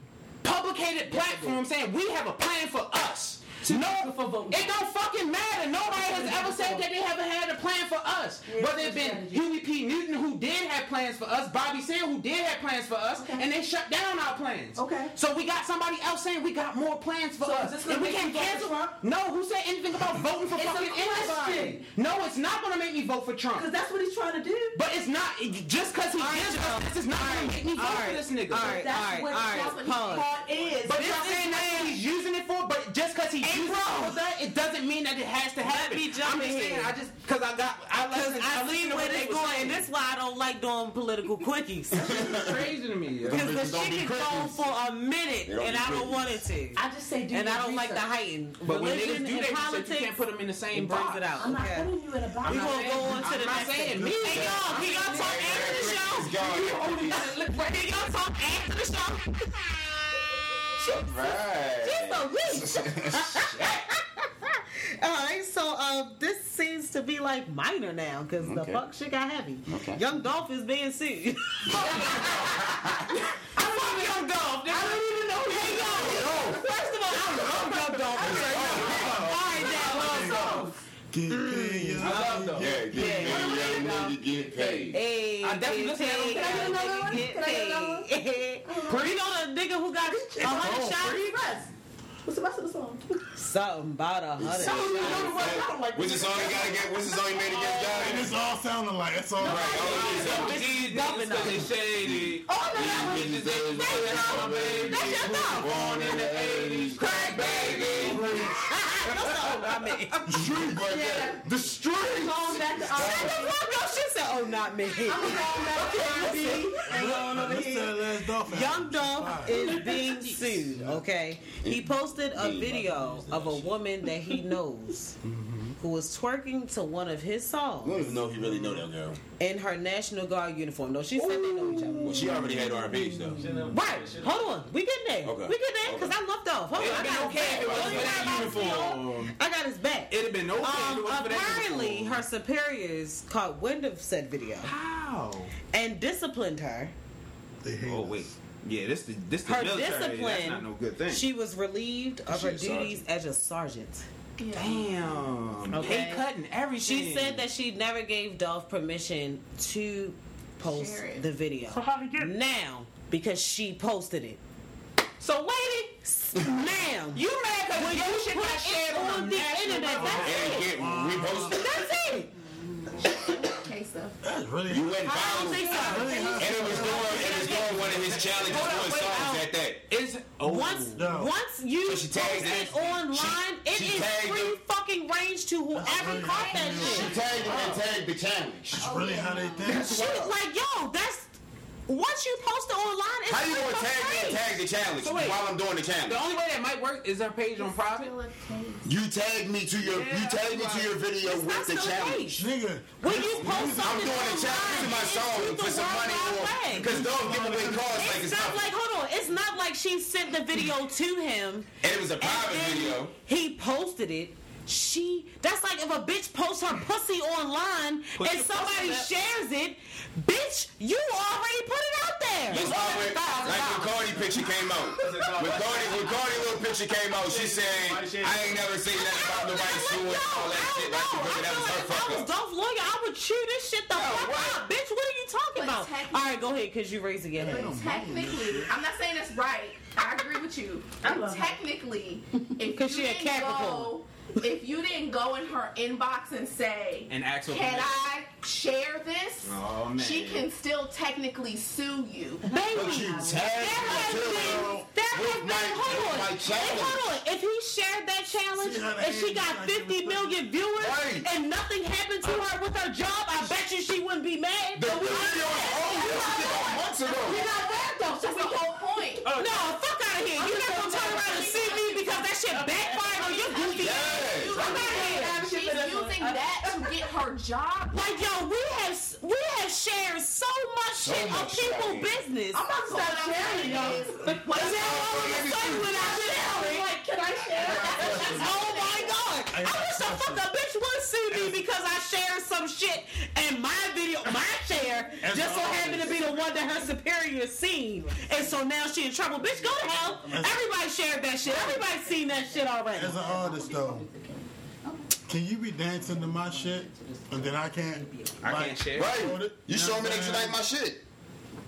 publicated platform saying, we have a plan for us. No, for voting. it don't fucking matter. Nobody has ever said that they haven't had a plan for us. Whether it been. Huey P. Newton who did have plans for us, Bobby Seale who did have plans for us, Okay. and they shut down our plans. Okay. So we got somebody else saying we got more plans for So us. is this gonna and we can't you vote for cancel. Trump? No, who said anything about voting for It's fucking anybody? No, it's not gonna make me vote for Trump. Because that's what he's trying to do. But it's not just because he All right, gives Joe. us this is not gonna make me vote All for this nigga. All right. That's what, all right, that's what pause. his part is. But This y'all is saying that's man- what he's using it for, but just because he's Hey, bro. it that, it doesn't mean that it has to happen. me jump I'm in just saying, here. I just because I got I Because listened, I listened see where what they this going, saying. and that's why I don't like doing political quickies. Crazy to me. Because bitches the shit be can go quickies. for a minute, and I don't want it to. I just say do And I don't like the research. heighten. But when Religion niggas do and that, you politics, you can't put them in the same it box. it out. I'm not putting you in a box. We not gonna saying- go on to I'm the not next saying thing. me. Hey y'all, can y'all talk after the show? Can y'all talk after the show? She's so weak. All right, so uh, this seems to be like minor now because the fuck shit got heavy. Okay. Young Dolph is being sued. I love Young Dolph. I don't even know Hey, yo, first of all, I love Young Dolph. All right, now, Get mm. paid, I love them. Yeah, get paid, young nigga, get paid. Hey, I definitely get listen to paid, that. Can I get another one? Can I get another one? paid. You know the nigga who got a hundred shots? What's the rest of the song? Something about a hundred shots. What's the song he got against? What's the song he made against oh, And it's all sounding like that's all right. Oh, These niggas 'cause they shady. Oh, no, no, no. Bitches, they- that's my baby. That's your dog. Born in the 80s. Crack baby. I mean, The street, but Yeah. the street. Going back to shut the fuck up. She said, "Oh, not me." I'm going back to R&B. And going over here. tell that Dolphin. Young Dolph is being sued. Okay, he posted a mm-hmm. video of a woman that he knows mm-hmm. who was twerking to one of his I don't even know if he really know that girl. in her National Guard uniform. No, she said they know each other. Well, she already had her on her page though. Right. Hold on. We get there. Okay. We get there because Okay. I love Dolph. Hold on. I got okay his if it back. wasn't Don't for that worry about it. uniform. I got his back. It'd have been okay if Um, for that apparently, her superiors caught wind of said video How? and disciplined her. They hate Oh us. wait. Yeah, this the this the Her military. That's not no good thing. She was relieved of her duties sergeant. as a sergeant. Damn. Okay. Pay cut and everything. She said that she never gave Dolph permission to post Share it. the video. Now, because she posted it. So lady, Ma'am, you mad because When you shit put got it shared on, on the the internet, that's And get reposted. that's it. Case stuff. That's really. You went I don't viral. think so. really And it was doing, it was doing one of his challenges, Hold on, doing wait, songs out. at that. Is oh. Once, No. once you So she tagged post it it. online, it She- she is free it. fucking range to whoever really caught that happening. She tagged him and tagged the challenge. That's really how they think. She was like, yo, that's once you post it online, it's How you gonna tag me and tag the challenge So wait. while I'm doing the challenge? The only way that might work is her page on private. You tag me to your you tag me to your video It's with the challenge. Nigga, When you post I'm doing the challenge. to my online, song it's for some money World or Wide Web. because don't give away cars like It's it's not like hold on. It's not like she sent the video to him. And it was a private video. He posted it. She that's like if a bitch posts her pussy online Put and somebody shares it, bitch, you already put it out there. It's always, like when Cardi picture came out. When Cardi, when Cardi little picture came out, she said, I ain't never seen that about nobody suing and all that shit. Like she I figured that was her feel like if I fuck was up. Dolph Lawyer, I would chew this shit the fuck what? up. Bitch, what are you talking But about? All right, go ahead, because you raising your hand. Technically, I'm not saying that's right. I agree with you. love her. technically, if 'Cause you she a didn't Capricorn. Go, if you didn't go in her inbox and say, And ask "Can permission." I share this?" Oh, man. She can still technically sue you. Baby, But you there has been, material there has been, my, hold on, challenge. hold on, if he shared that challenge See and she got like 50 it was million viewers Right. and nothing happened to her with her job, I bet you she wouldn't be mad. The video is old. This shit about months ago. You're not mad though, That's the whole point. No, fuck out of here. You're not gonna turn around and see me because that shit backfired on your goofy ass. Yes. Fuck out. She's using that to get her job. Like yo, we have we have shared so much So shit much of people shit. business. I'm about to start sharing Is What is that all of you say without sharing? Like, can I share? Oh my god! I wish the fuck a bitch would sue me because I shared some shit and my video, my share, just so happened to be the one that her superior seen, and so now she in trouble. Bitch, go to hell! Everybody shared that shit. Everybody seen that shit already. as an artist though, can you be dancing to my shit and then I can't? I like, can't share. Right. You show me that you like my shit.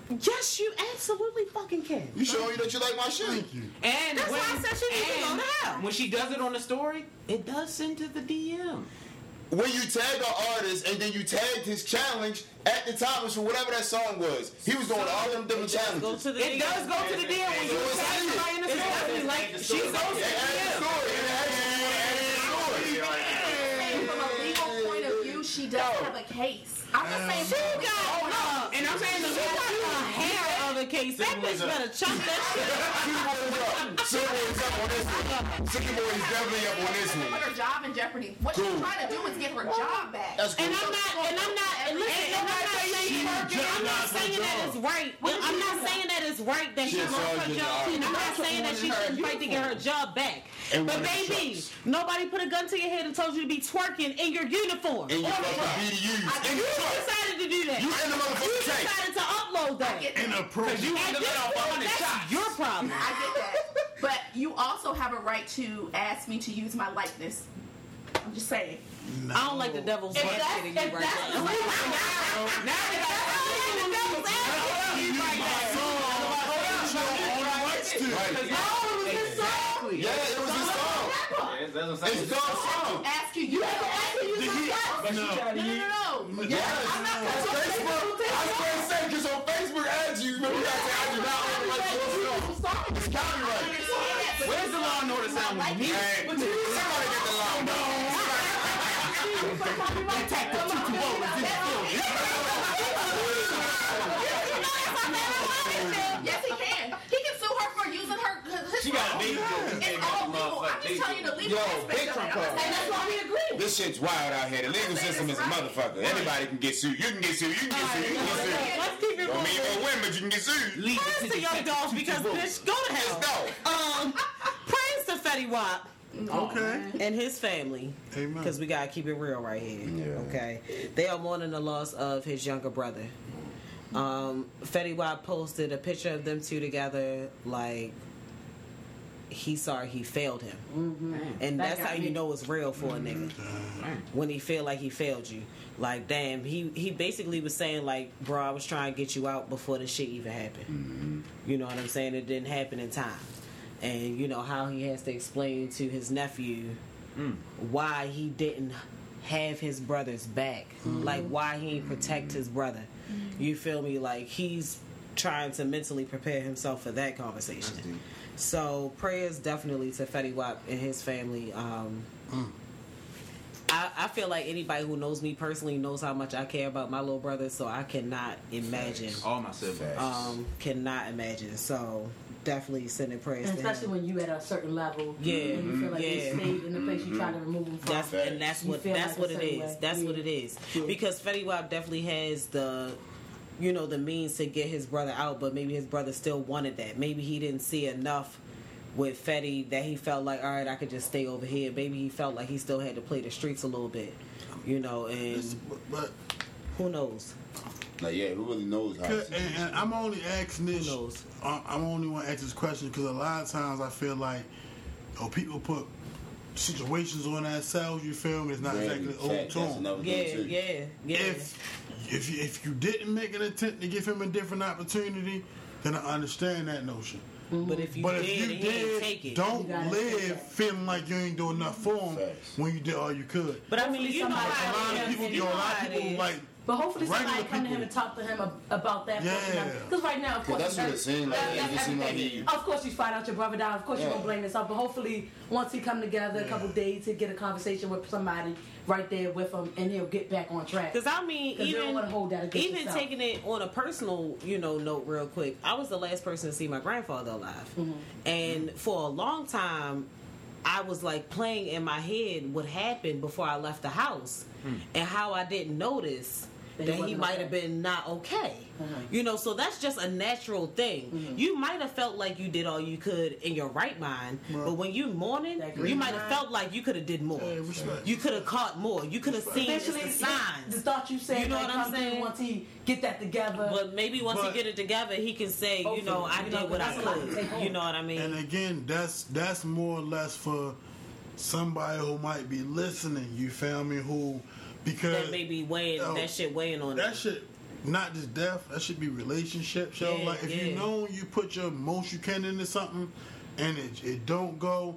Yes, you absolutely fucking can. You show me that you like my shit. Thank you. And That's when, why I said she needs to go and to hell. When she does it on the story, it does send to the DM. When you tag an artist and then you tagged his challenge at the time, it was for whatever that song was. He was doing all them different challenges. the It does go to the DM when you So it's tag it. somebody in the It's story. definitely like She goes to the adds DM. the story. It adds the story. from a legal point of view, she does have a case. I'm just saying She got And I'm saying the she got a hair of a case. That bitch better chop that shit. Silver is up on this one. Sicky Boy is definitely up on this put her job in jeopardy. What Cool. she's trying to do is get her job back. That's cool. And I'm not, and I'm not, and listen, and I'm not saying, I'm not saying that it's right. I'm not saying that it's right that she She lost her job. in I'm not saying that she shouldn't fight to get her job back. And But one baby, nobody put a gun to your head and told you to be twerking in your uniform. And you On the fucking truck. BDUs. You decided to do that. You in the You motherfucking tank. decided to upload that. Get that. Inappropriate. You At wanted to let off point, hundred that's shots. your problem. I get that. But you also have a right to ask me to use my likeness. I'm just saying. I don't like the devil's If advocate that's- in you right that's now. the way- Now they got oh, the devil's advocate in you right Exactly. Yeah, it was his song. That's what I'm saying. It's God's song. Ask you. You have to ask me to use my likeness. But she tried No, no, no, no. Yes. I'm not Facebook, I was ads you, got to say, I do not own the right to your song. It's copyright. Where's the law and order sound with me? Somebody get the law. Yes, he can. He can sue her her. His She got a baby phone. It's all legal. I'm just telling you the legal Yo, aspect big of Trump it. card. And that's why we agree. This shit's wild out here. The legal system is a motherfucker. Anybody can get sued. You can get sued. You can get sued. You can get sued. Let's keep it Don't mean you moving. gonna win, but you can get sued. Leave Praise to the young dogs because people. bitch, go to hell. Let's. Um, praise to Fetty Wap Okay. and his family. Amen. Because we gotta keep it real right here. Yeah. Okay. They are mourning the loss of his younger brother. Um, Fetty Wap posted a picture of them two together, like he sorry he failed him, mm-hmm. and That that's how me. you know it's real for a mm-hmm. nigga. When he feel like he failed you. Like damn, he he basically was saying like, bro, I was trying to get you out before the shit even happened. Mm-hmm. You know what I'm saying? It didn't happen in time, and you know how he has to explain to his nephew mm. why he didn't have his brother's back, like why he didn't protect his brother. You feel me? Like he's trying to mentally prepare himself for that conversation. So prayers definitely to Fetty Wap and his family. Um, I, I feel like anybody who knows me personally knows how much I care about my little brother, so I cannot imagine. All my siblings. Um, cannot imagine. So definitely sending prayers And to him. especially when you at a certain level, Yeah, and you feel like mm-hmm. yeah. they stayed in the place you try to mm-hmm. remove them from. That's and that's what feel that's like what a it certain is. way. That's what it is. Because Fetty Wap definitely has the you know the means to get his brother out, but maybe his brother still wanted that. Maybe he didn't see enough with Fetty that he felt like, all right, I could just stay over here. Maybe he felt like he still had to play the streets a little bit, you know. And but who knows? Like, yeah, who really knows how? And, and I'm only asking this. I- I'm only want to ask this question because a lot of times I feel like, oh, people put situations on themselves. You feel me? It's not Very exactly old fact, that's tone. another Yeah, yeah, yeah. If if you, if you didn't make an attempt to give him a different opportunity, then I understand that notion. Mm-hmm. But if you but did if you didn't take it, don't You live feeling like you ain't doing enough for him when you did all you could. But I mean, you know a lot of people, you know, a lot of people is. like. But hopefully regular somebody come to him people- and talk to him ab- about that. Yeah. Because right now, of course, that's what that- it seemed like. that- It just seemed like everything. he- Of course, you find out your brother died. Of course, you're Yeah. gonna blame yourself. But hopefully, once he come together, a couple days, he'll get a conversation with somebody right there with him, and he'll get back on track. Because I mean, 'Cause they don't even wanna hold that against even yourself. taking it on a personal, you know, note real quick. I was the last person to see my grandfather alive, Mm-hmm. and for a long time, I was like playing in my head what happened before I left the house, and how I didn't notice That that he he wasn't might okay. have been not okay. Uh-huh. You know, so that's just a natural thing. Mm-hmm. You might have felt like you did all you could in your right mind, but when you mourning, you might have felt like you could have did more. You could have caught more. You could have seen it's the Eventually, signs. the thought you said, You know might what I'm come through saying? Once he get that together, But maybe once But- he get it together, he can say, you know, I you did know, what I that's a lot to take could. You know what I mean? And again, that's that's more or less for somebody who might be listening. You feel me? Who because that may be weighing Yo, that shit weighing on it. that them. shit not just death. That should be relationships. Yo, Yeah, like if yeah. you know you put your most you can into something, and it it don't go,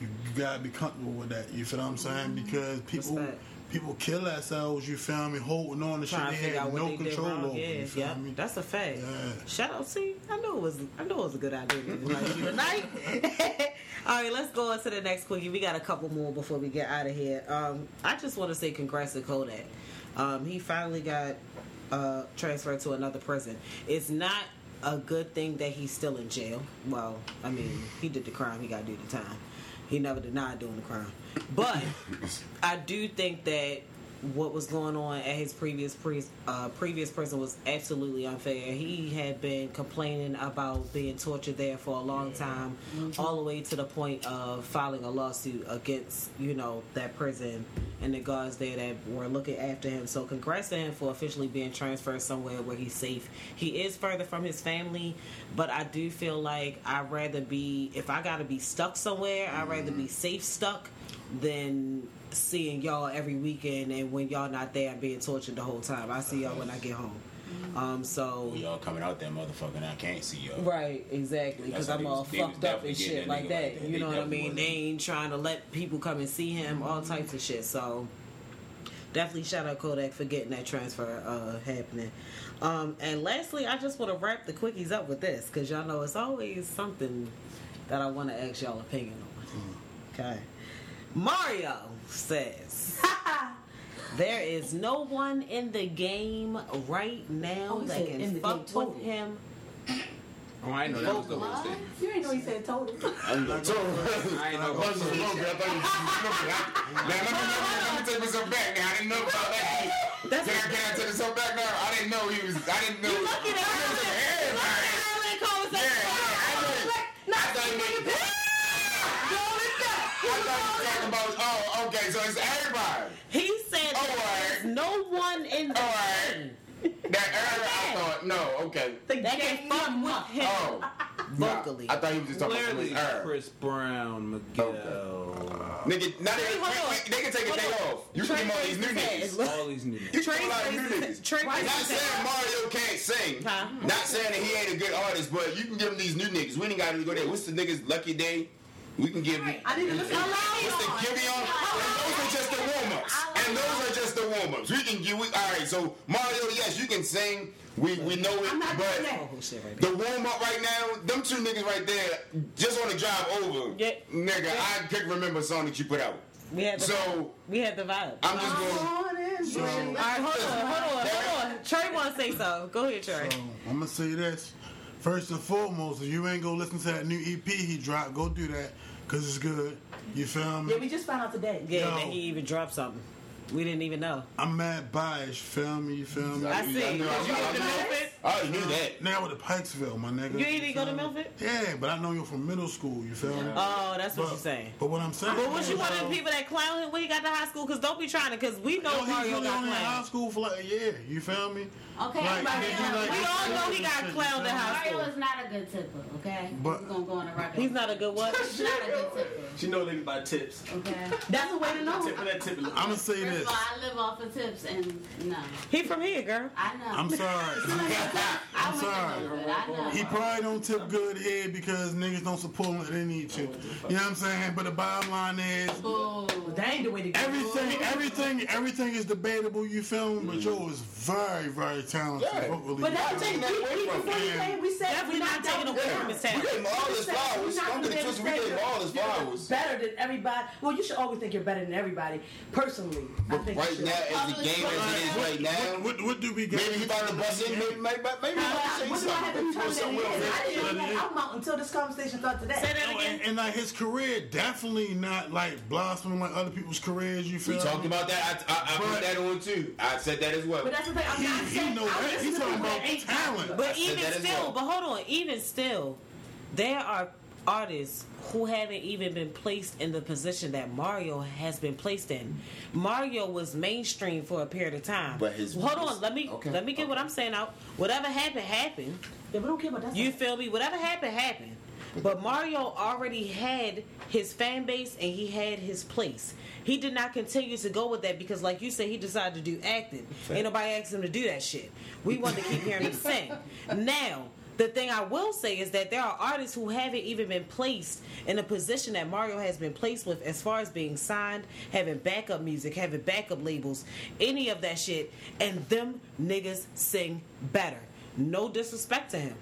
you gotta be comfortable with that. You feel what I'm saying? Mm-hmm. Because people. People kill themselves, you feel me, holding on to shit they had no they control over. Yeah, you feel yeah, me? that's a fact. Yeah. Shout out, see, I knew it was, I knew it was a good idea to invite you tonight. All right, let's go on to the next quickie. We got a couple more before we get out of here. Um, I just want to say congrats to Kodak. Um, he finally got uh, transferred to another prison. It's not a good thing that he's still in jail. Well, I mean, he did the crime. He got to do the time. He never denied doing the crime. But I do think that what was going on at his previous pre- uh, previous prison was absolutely unfair. He had been complaining about being tortured there for a long time, all the way to the point of filing a lawsuit against you know that prison and the guards there that were looking after him. So congrats to him for officially being transferred somewhere where he's safe. He is further from his family, but I do feel like I'd rather be if I gotta be stuck somewhere, I'd rather be mm-hmm. safe stuck than seeing y'all every weekend and when y'all not there being tortured the whole time. I see y'all when I get home. Um, so We all coming out there, motherfucker, and I can't see y'all. Right, exactly. Because I'm all was- fucked up and shit that like that. like that. You They know what I definitely mean? They ain't trying to let people come and see him, all types of shit. So definitely shout out Kodak for getting that transfer uh, happening. Um, and lastly, I just want to wrap the quickies up with this because y'all know it's always something that I want to ask y'all opinion on. Okay. Mario says. There is no one in the game right now Oh, that can fuck game, with him Oh, I didn't know that was the whole thing. you ain't know he said total. I'm the total. I ain't know I about thought you was smoking. I thought you was smoking. I- Now, let me, let me, let me take myself back. Now, I didn't know about that. That's can, I, can I take myself back now? I didn't know he was. I didn't know. You looking at I her? was like, hey, man. Yeah, yeah. I know. I thought you meant. I thought you were talking about. Oh, okay. So it's everybody. He said Oh, there's no one in the oh, All right. That everybody. I thought. No. Okay. that can fuck with him Oh. vocally. I thought he was just talking Clearly, about his Chris Brown, Miguel, Nigga, now they, Hey, they, they can take a day off. You Trey can get all these new niggas. all these niggas. You Trey can a lot of new niggas. Trey Not saying Mario can't sing. Huh? Not saying that he ain't a good artist, but you can give him these new niggas. We ain't got to go there. What's the niggas Lucky Daye? We can give him. I didn't listen. What's the Giveon? And those are just the warm ups. And those are just the warm ups. We can give. We, all right. So Mario, yes, you can sing. We we know it, I'm not doing but that. Shit right the warm up right now, them two niggas right there, just on the drive over, Yeah. nigga, I couldn't remember a song that you put out. We had the So we had the vibe. I'm just going. So, All right, hold on, hold on, hold on. Trey wants to say so. Go ahead, Trey. so I'm gonna say this. First and foremost, if you ain't gonna listen to that new EP he dropped, go do that because it's good. You feel me? Yeah, we just found out today. Yeah, Yo. that he even dropped something. We didn't even know. I'm mad biased. Feel me? You feel me? I see. I knew- I Did you go to I knew- Milford? I already knew that. Now with the Pikesville, my nigga. You ain't even go to feel? Milford? Yeah, but I know you're from middle school. You feel me? Oh, that's what but, you're saying. But what I'm saying. But was you is, one of yo, them um, people that clown him when he got to high school? Because don't be trying to, because we know Yo, he's Mario got only in high school for like a year. You feel me? Okay, Like, everybody like, We all know he got shit, you clowned feel in me? high Mario school. is not a good tipper, okay? But- We're gonna go on a record. He's not a good what? He's not a good tipper, She know niggas by tips. okay? That's the way to know. Tip for that tip. I'm gonna say First this. of all, I live off of tips, and no, He from here, girl. I know. I'm sorry. I I'm sorry. To Milford, I know. He probably don't tip good here because niggas don't support him they need to. You know what I'm saying? But the bottom line is Boo. That ain't the way to go. everything, everything, everything is debatable. You feel me? But Joe is very, very talented. Yeah. vocally. But that's the thing. Taking that We, away we, from you him. we said Definitely we're not taking down- away from his We talent. gave him all his said flowers. we're gonna get be it able twisted. to We gave him all his you're flowers. Better than everybody. Well, you should always think you're better than everybody. Personally, I think right now, as the game as it is right now, What, what do we get? maybe he about to bust in. Maybe, maybe, maybe he about to What say do I have to something. tell Or something that I didn't know that out until this conversation started today. Say that No, again. and, and like his career, definitely not like blossoming like other people's careers. You feel We talked about that. I, I, I put that on too. I said that as well. But that's the thing. I'm He, not he saying. know that. He's talking about that ain't talent. But I even still, well. but hold on, even still, there are artists who haven't even been placed in the position that Mario has been placed in. Mario was mainstream for a period of time. But his- hold on, let me Okay. let me get what I'm saying out. Whatever happened, happened. Yeah, we don't care about that. You stuff. feel me? Whatever happened, happened. But Mario already had his fan base and he had his place. He did not continue to go with that because, like you said, he decided to do acting. Ain't nobody asked him to do that shit. We wanted to keep hearing him sing. Now, the thing I will say is that there are artists who haven't even been placed in a position that Mario has been placed with as far as being signed, having backup music, having backup labels, any of that shit, and them niggas sing better. No disrespect to him.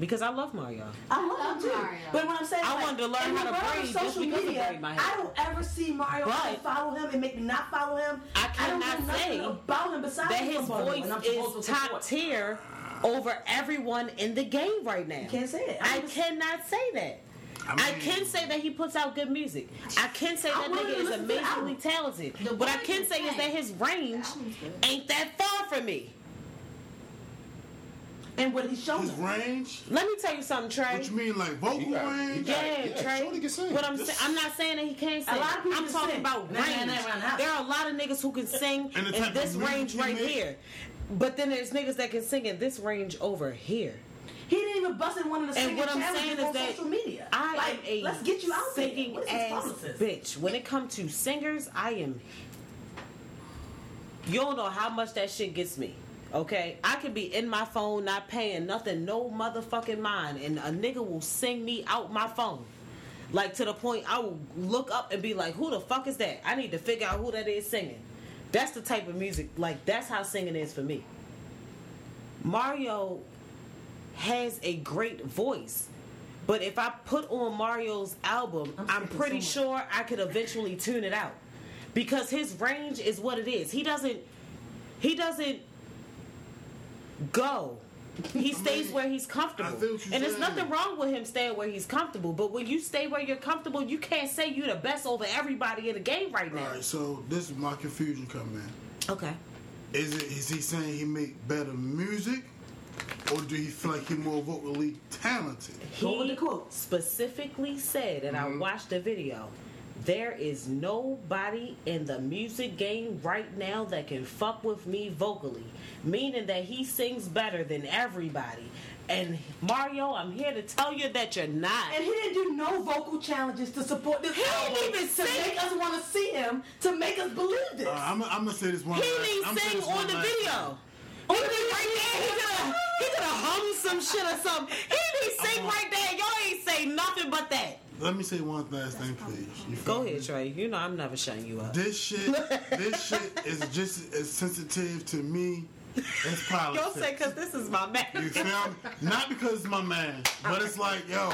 Because I love Mario. I love love him too. Mario. But what I'm saying, I like, wanted to learn how to the world braid just social because of media, braid my hair. I don't ever see Mario But- and follow him and make me not follow him. I don't cannot know nothing say about him besides that his voice and I'm supposed is to top tier over everyone in the game right now. Can't say it. I I'm cannot say that. I I, can say that he puts out good music. I can say that willing nigga is listen to the amazingly talented. The What I can say is that his range ain't that far from me. And what he's shown His us. range. Let me tell you something, Trey. What you mean, like vocal You got- you range? got- Yeah, Yeah, Trey. Shorty can sing. What I'm saying, I'm not saying that he can't sing. A lot of people I'm can talking sing. about Nah, nah, range. nah, nah, nah. There are a lot of niggas who can sing And in this range right make. here, but then there's niggas that can sing in this range over here. He didn't even bust in one of the singers. And what I'm saying is that social media. I like, am a let's get you out singing there. What is his ass bitch. When it comes to singers, I am. You don't know how much that shit gets me. Okay, I could be in my phone, not paying nothing, no motherfucking mind, and a nigga will sing me out my phone. Like to the point I will look up and be like, "Who the fuck is that?" I need to figure out who that is singing. That's the type of music. Like that's how singing is for me. Mario has a great voice. But if I put on Mario's album, I'm I'm, pretty so sure I could eventually tune it out. Because his range is what it is. He doesn't he doesn't go. He stays mean, where he's comfortable. I feel what you're And there's nothing wrong with him staying where he's comfortable. But when you stay where you're comfortable, you can't say you're the best over everybody in the game right now. All right, so this is my confusion coming in. Okay. Is it is he saying he make better music, or do he feel like he more vocally talented? Go with He the quote. specifically said, and I mm-hmm. watched the video. There is nobody in the music game right now that can fuck with me vocally, meaning that he sings better than everybody. And Mario, I'm here to tell you that you're not. And he didn't do no vocal challenges to support this He didn't album even to sing. make us want to see him, to make us believe this. Uh, I'm, I'm gonna say this one. He last- didn't I'm gonna sing on the video. time. He was right there. He could have he could have hummed some shit or something. He didn't sing right there. Y'all ain't say nothing but that. Let me say one last thing, please. You feel Go me? ahead, Trey. You know I'm never shutting you up. This shit, this shit is just as sensitive to me as politics. Don't say because this is my man. You feel me? Not because it's my man, but it's like, yo,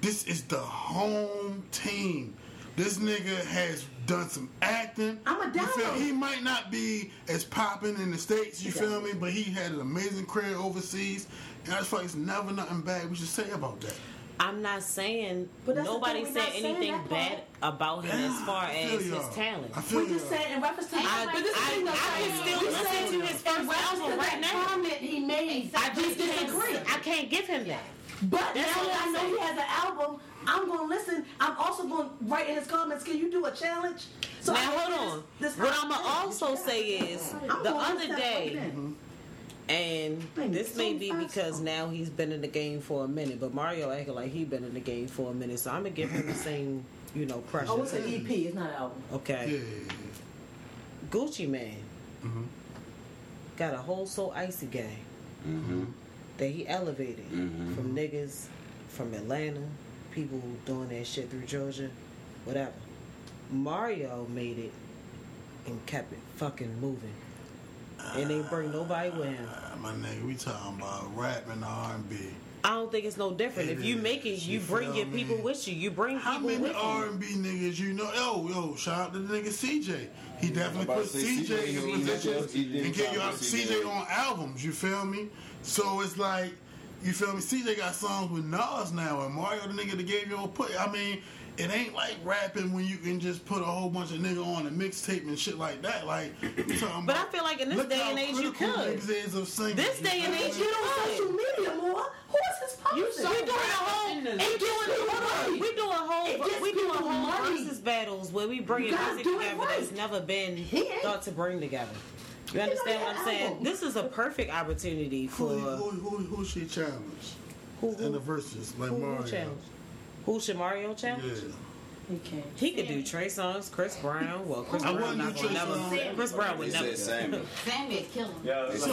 this is the home team. This nigga has done some acting. I'm a You feel- He might not be as popping in the states. You feel me? But he had an amazing career overseas, and I just feel like it's never nothing bad we should say about that. I'm not saying But nobody said saying anything bad about him as far as his y'all. talent. I feel We just y'all. said in reference to I, but this is I, thing, though, I can still We listen said to his in first reference album right now. comment he made. I just disagree. disagree. I can't give him that. But That's now that I know he has an album, I'm gonna listen. I'm also gonna write in his comments. Can you do a challenge? So now I hold on. This, this what I'm gonna also say is I'm the other day, that one and this may be because now he's been in the game for a minute, but Mario acting like he been in the game for a minute, so I'm gonna give him the same, you know, pressure. Oh, it's an. EP. It's not an album. Okay. Yeah. Gucci Mane Mm-hmm. got a whole so icy gang Mm-hmm. that he elevated Mhm. from niggas from Atlanta, people doing that shit through Georgia, whatever. Mario made it and kept it fucking moving. And they bring nobody with him. My nigga, we talking about rap and R&B. I don't think it's no different. It If you is. make it, you You bring your me? people with you. You bring How people many with. R&B niggas you know? Yo, yo, shout out to the nigga CJ. He definitely put CJ CJ, in he positions he and get you about out CJ. CJ on albums. You feel me? So it's like, you feel me? CJ got songs with Nas now, and Mario the nigga that gave you a put. I mean, it ain't like rapping when you can just put a whole bunch of nigga on a mixtape and shit like that. Like, you talking But I feel like in this day and age, you could. niggas is of singing. This day and age, you You on social media more? Who is his You publicist? so we doing a whole, It we gets doing, people money. we doing a whole, It gets we doing people whole money. Verzuz battles where we bring You music together right. that's never been thought to bring together. You understand what I'm saying? album. This is a perfect opportunity for who, who, who she challenge? who, In the verses, like who, Mario. who challenge? Who should Mario Yeah. challenge? He can't. He could do Trey Songz, Chris Brown. Well, Chris I Brown wouldn't gonna never. Songz. Chris Brown would never. said Samuel. Sammy kill him. Yeah, So,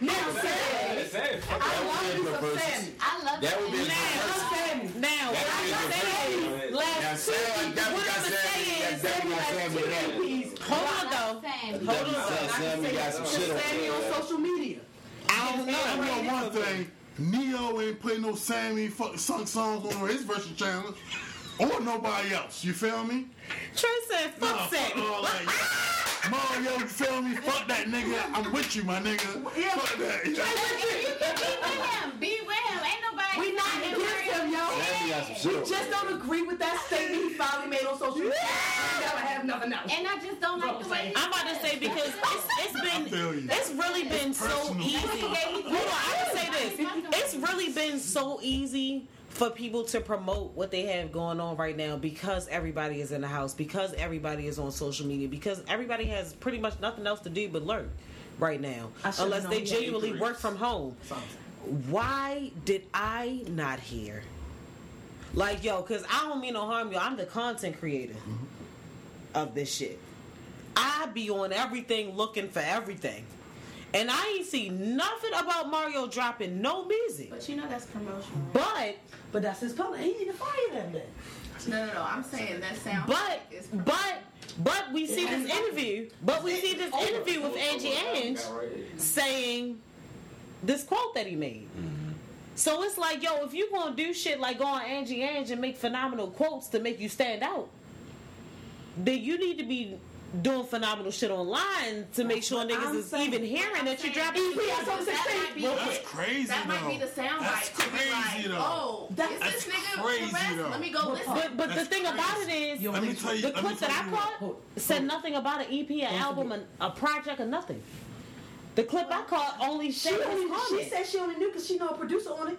Now, Sammy. I want to do some Sammy. I love That would be a Now, Sammy. now, what I'm saying, Now, last Sam, what I'm got Sammy. saying That is, definitely got Sammy there. Hold on though, hold on though. Sammy got some shit on Sammy on social media. I don't know. I know one thing. Ne-Yo ain't play no Sammy fuck sung songs on his version challenge. Or nobody else. You feel me? Trey said, Nah, "Fuck fuck all Sammy." that. Mario, you feel me? Fuck that nigga. I'm with you, my nigga. Yeah. Fuck that. You can be with him. Be with him. Ain't nobody. We not against him, yo. Sammy got some shit We just don't agree with that statement he finally made on social media. We never have nothing else. And I just don't like the way. I'm about to say because it's, it's I feel you. been it's really been so easy. Hold on, I can say this. It's really been so easy for people to promote what they have going on right now because everybody is in the house, because everybody is on social media, because everybody has pretty much nothing else to do but lurk right now, unless they genuinely injuries. work from home. Why did I not hear? Like yo, cause I don't mean no harm, yo. I'm the content creator of this shit. I be on everything looking for everything. And I ain't see nothing about Mario dropping no music. But you know that's promotional. But But that's his public. He need to fire them then. No, no, no. I'm saying that sound. but is but but we see this interview. But we see this interview with Angie Ange saying this quote that he made. Mm-hmm. So it's like, yo, if you gonna do shit like go on Angie Ange and make phenomenal quotes to make you stand out, then you need to be doing phenomenal shit online to make sure niggas I'm is saying. even hearing that you're dropping. EPS on That might be, That's crazy, that might be the sound That's bite crazy, like, though. oh, That's is this nigga crazy, the best? though. Let me go listen. But but the That's thing about it is, crazy. is, Let me tell you. the clip that I caught Hold- said nothing about an EP, an album, an, a project, or nothing. The clip I caught only She said only, his she said she only knew because she know a producer on it.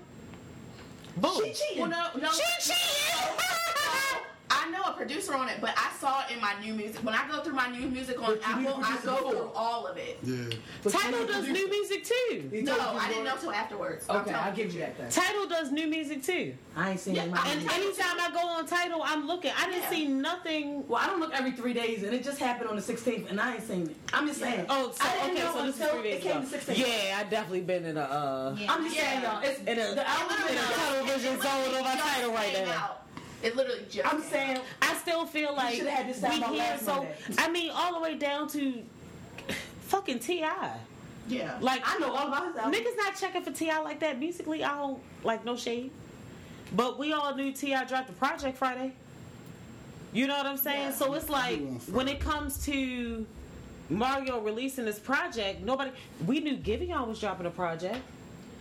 Boom. She cheating. Well, no, no. She cheated. I know a producer on it, but I saw it in my new music. When I go through my new music on But you need Apple, I go before. through all of it. Yeah. But Tidal does producer. new music too. He No, I didn't know till afterwards. Okay, I'll give you that then. Tidal does new music too. I ain't seen Yeah, it. I- And anytime I go on Tidal, I'm looking. I didn't Yeah. see nothing. Well, I don't look every three days, and it just happened on the 16th, and I ain't seen it. I'm just saying. Oh, so, I didn't okay, know so this is until three days it came ago. to 16th. Yeah, I definitely been in a uh, Yeah. I'm just saying, y'all. It's in a, the album. in a It television zone literally of my title right now. Out. It literally just. I'm came saying. I still feel like should've had this we out hear last so. Monday. I mean, all the way down to fucking Ti. Yeah. Like I know all about his album. niggas not checking for T.I. like that. Musically, I don't like no shade. But we all knew T.I. dropped the project Friday. You know what I'm saying? So it's like when it comes to Mario releasing this project, nobody we knew Giveon was dropping a project.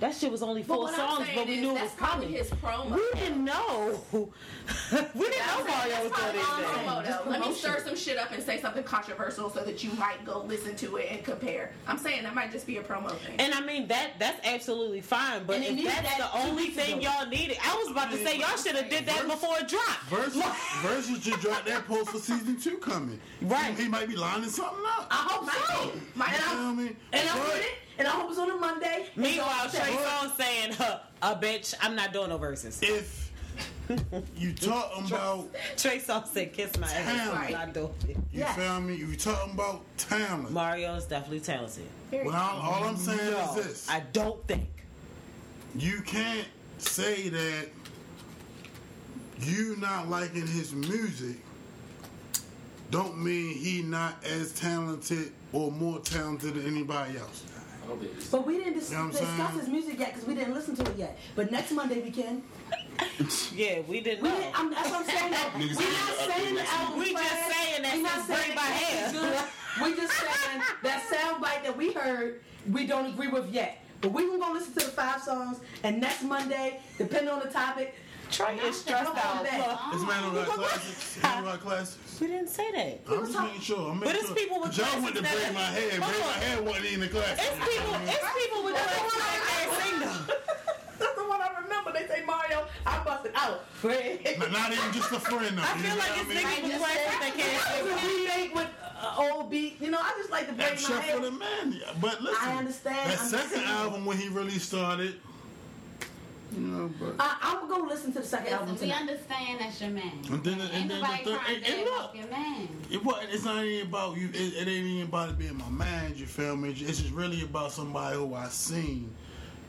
That shit was only four what I'm songs, but we is knew it was probably coming. his promo. We didn't know. we didn't know That's Mario was doing probably his anything. promo, Just. Let me stir some shit up and say something controversial so that you might go listen to it and compare. I'm saying that might just be a promo thing. And I mean that that's absolutely fine, but if that's that the only thing ago. y'all needed, I was about to say y'all should have did that Verse- before it dropped. Verzuz, Verzuz just dropped that post for season two coming. Right. He, he might be lining something up. I hope so. Might You And feel I, me? and I But- put it, and I hope it's on a Monday. Meanwhile, It's Trey on- Songz saying, huh, "A bitch, I'm not doing no Verzuz." If you talking about, Trey Songz said, "Kiss my ass." Damn. I'm not doing it. you Yes. feel me? You talking about talent. Mario is definitely talented. Well, all, all I'm saying No, is this: I don't think. you can't say that you not liking his music don't mean he not as talented or more talented than anybody else. I don't think it's- But we didn't dis- You know discuss saying? his music yet because we didn't listen to it yet. But next Monday we can. Yeah, we didn't We didn't I'm, that's what I'm saying. Though, we're, Niggas not saying the album. We just saying that We not saying Bring My that Hair. it's good. We just saying that sound bite that we heard, we don't agree with yet. But we gonna go listen to the five songs, and next Monday, depending on the topic, Trey is stressed out. This man don't got classics. He don't got classics. we didn't say that. I'm just making sure. I'm But making it's sure. people with Y'all went to break my head. Hold Break my head wasn't even a classic. It's people. It's people with classics that can't sing though. That's the one I remember. They say Mario, I busted out. Fred. Not, not even just a friend. Though, I feel like what it's I mean? niggas with classics that can't That sing. a remake with uh, old beat. You know, I just like to break my Except for the head. man. But listen, I understand. That second album when he really started, you know, but I, I'm gonna go listen to the second album Listen, we tonight. understand that's your man. And then- and Ain't then the third- and- and look. your man. it wasn't. It's not even about you. It, it ain't even about it being my man. You feel me? It's just really about somebody who I seen,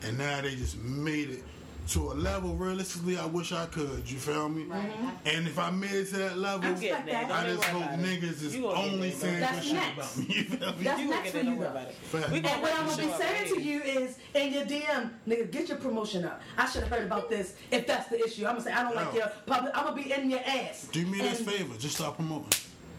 and now they just made it to a level. Realistically, I wish I could. You feel me? Mm-hmm. And if I made it to that level, You getting there? I just hope it. niggas is You gonna get only saying That's good shit about me. You feel me? That's You gonna next get for there? Don't you worry though. about it. Fact. We And gonna what I'm gonna be saying to you is, in your DM, nigga, get your promotion up. I should have heard about this if that's the issue. I'm gonna say I don't like your public. I'm gonna be in your ass. Do me this favor. Just stop promoting.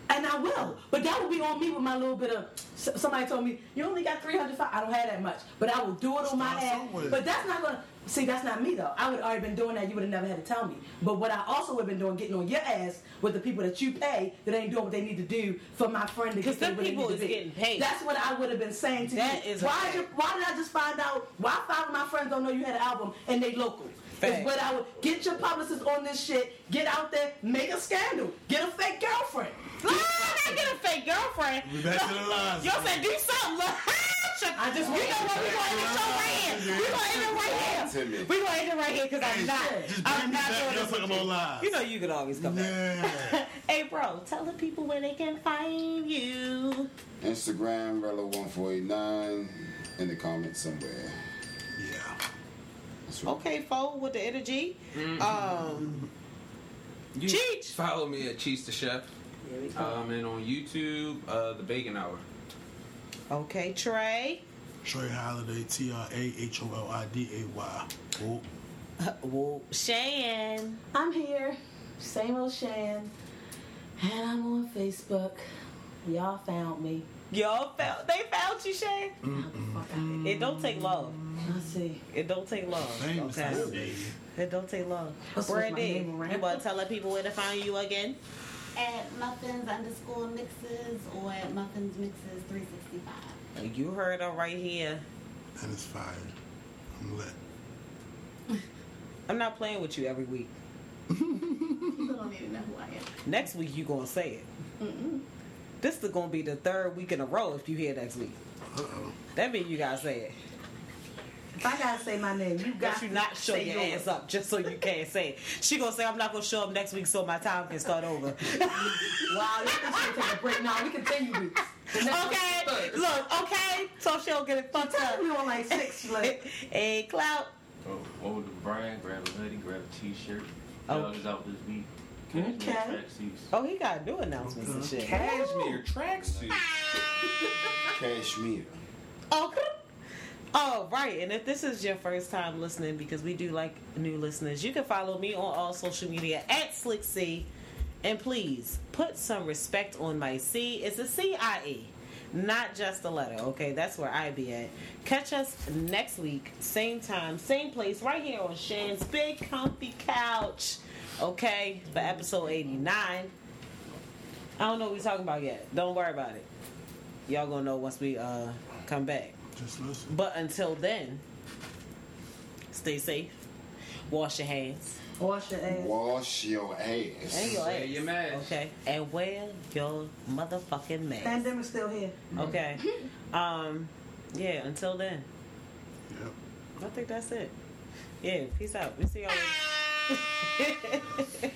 And I will, but that will be on me with my little bit of. Somebody told me you only got 300. I don't have that much, but I will do it on my Start ass. But that's not gonna. See, that's not me though. I would already been doing that. You would have never had to tell me. But what I also would have been doing, getting on your ass with the people that you pay that ain't doing what they need to do for my friend to Because get them they people need is to be. getting paid. That's what I would have been saying to That you. is why, okay. did, why did I just find out? Why five of my friends don't know you had an album and they local? Fact. Is what I would get your publicist on this shit. Get out there, make a scandal, get a fake girlfriend. Ah, I get a fake girlfriend. We back to the lines. Y'all said do something. Look. I just you know what? We gonna end the show right here. We gonna end it right here. Timid. We gonna end it right here because I'm not. I'm not doing Y'all this. talking with about you. know you can always come back. Hey, bro, tell the people where they can find you. Instagram, Rella1489, in the comments somewhere. Yeah. Okay, fo, with the energy. Um, You Cheech. Follow me at Cheese the Chef. here we go. Um, and on YouTube, uh, The Bacon Hour. Okay, Trey. Trey Holiday, T R A H O L I D A Y. Oh, Well, Shan. I'm here, same old Shan, and I'm on Facebook. Y'all found me. Y'all found they found you, Shan. Fuck out mm-hmm. It don't take long. Let's see. It don't take long. famous Okay. nowadays. It don't take long. Let's switch my Brandy, you want to tell the people where to find you again? At muffins underscore mixes or at muffins mixes 365. You heard her right here. And it's fire. I'm lit. I'm not playing with you every week. You don't need to know who I am. Next week you gonna say it. This is gonna be the third week in a row if you hear next week. Uh oh. That means you gotta say it. If I gotta say my name, you got Got you to not show your yours. ass up just so you can't say it. She gonna say I'm not gonna show up next week so my time can start over. Wow, you think she'll take a break? now. we continue weeks. The next one's okay, look, okay, so she'll get it fucked up. We on like six, like hey, Clout. Oh, over to Brian, grab a hoodie, grab a t-shirt. Oh. Y'all is out this week. Cashmere Okay. tracksuits. Oh, he got new announcements and shit. Cashmere tracksuit. Cashmere. Okay. Oh, right. And if this is your first time listening, because we do like new listeners, you can follow me on all social media at Slick Cie. And please put some respect on my C. It's a C I E, not just a letter. Okay, that's where I be at. Catch us next week, same time, same place, right here on Shan's big comfy couch. Okay, for episode eighty nine. I don't know what we're talking about yet. Don't worry about it. Y'all gonna know once we uh come back. Just listen. But until then, stay safe. Wash your hands. Wash your ass. Wash your ass. And your Wear ass. your mask. Okay. And wear your motherfucking mask. Pandemic's still here. Okay. Um, yeah, until then. Yep. I think that's it. Yeah, peace out. We see y'all later.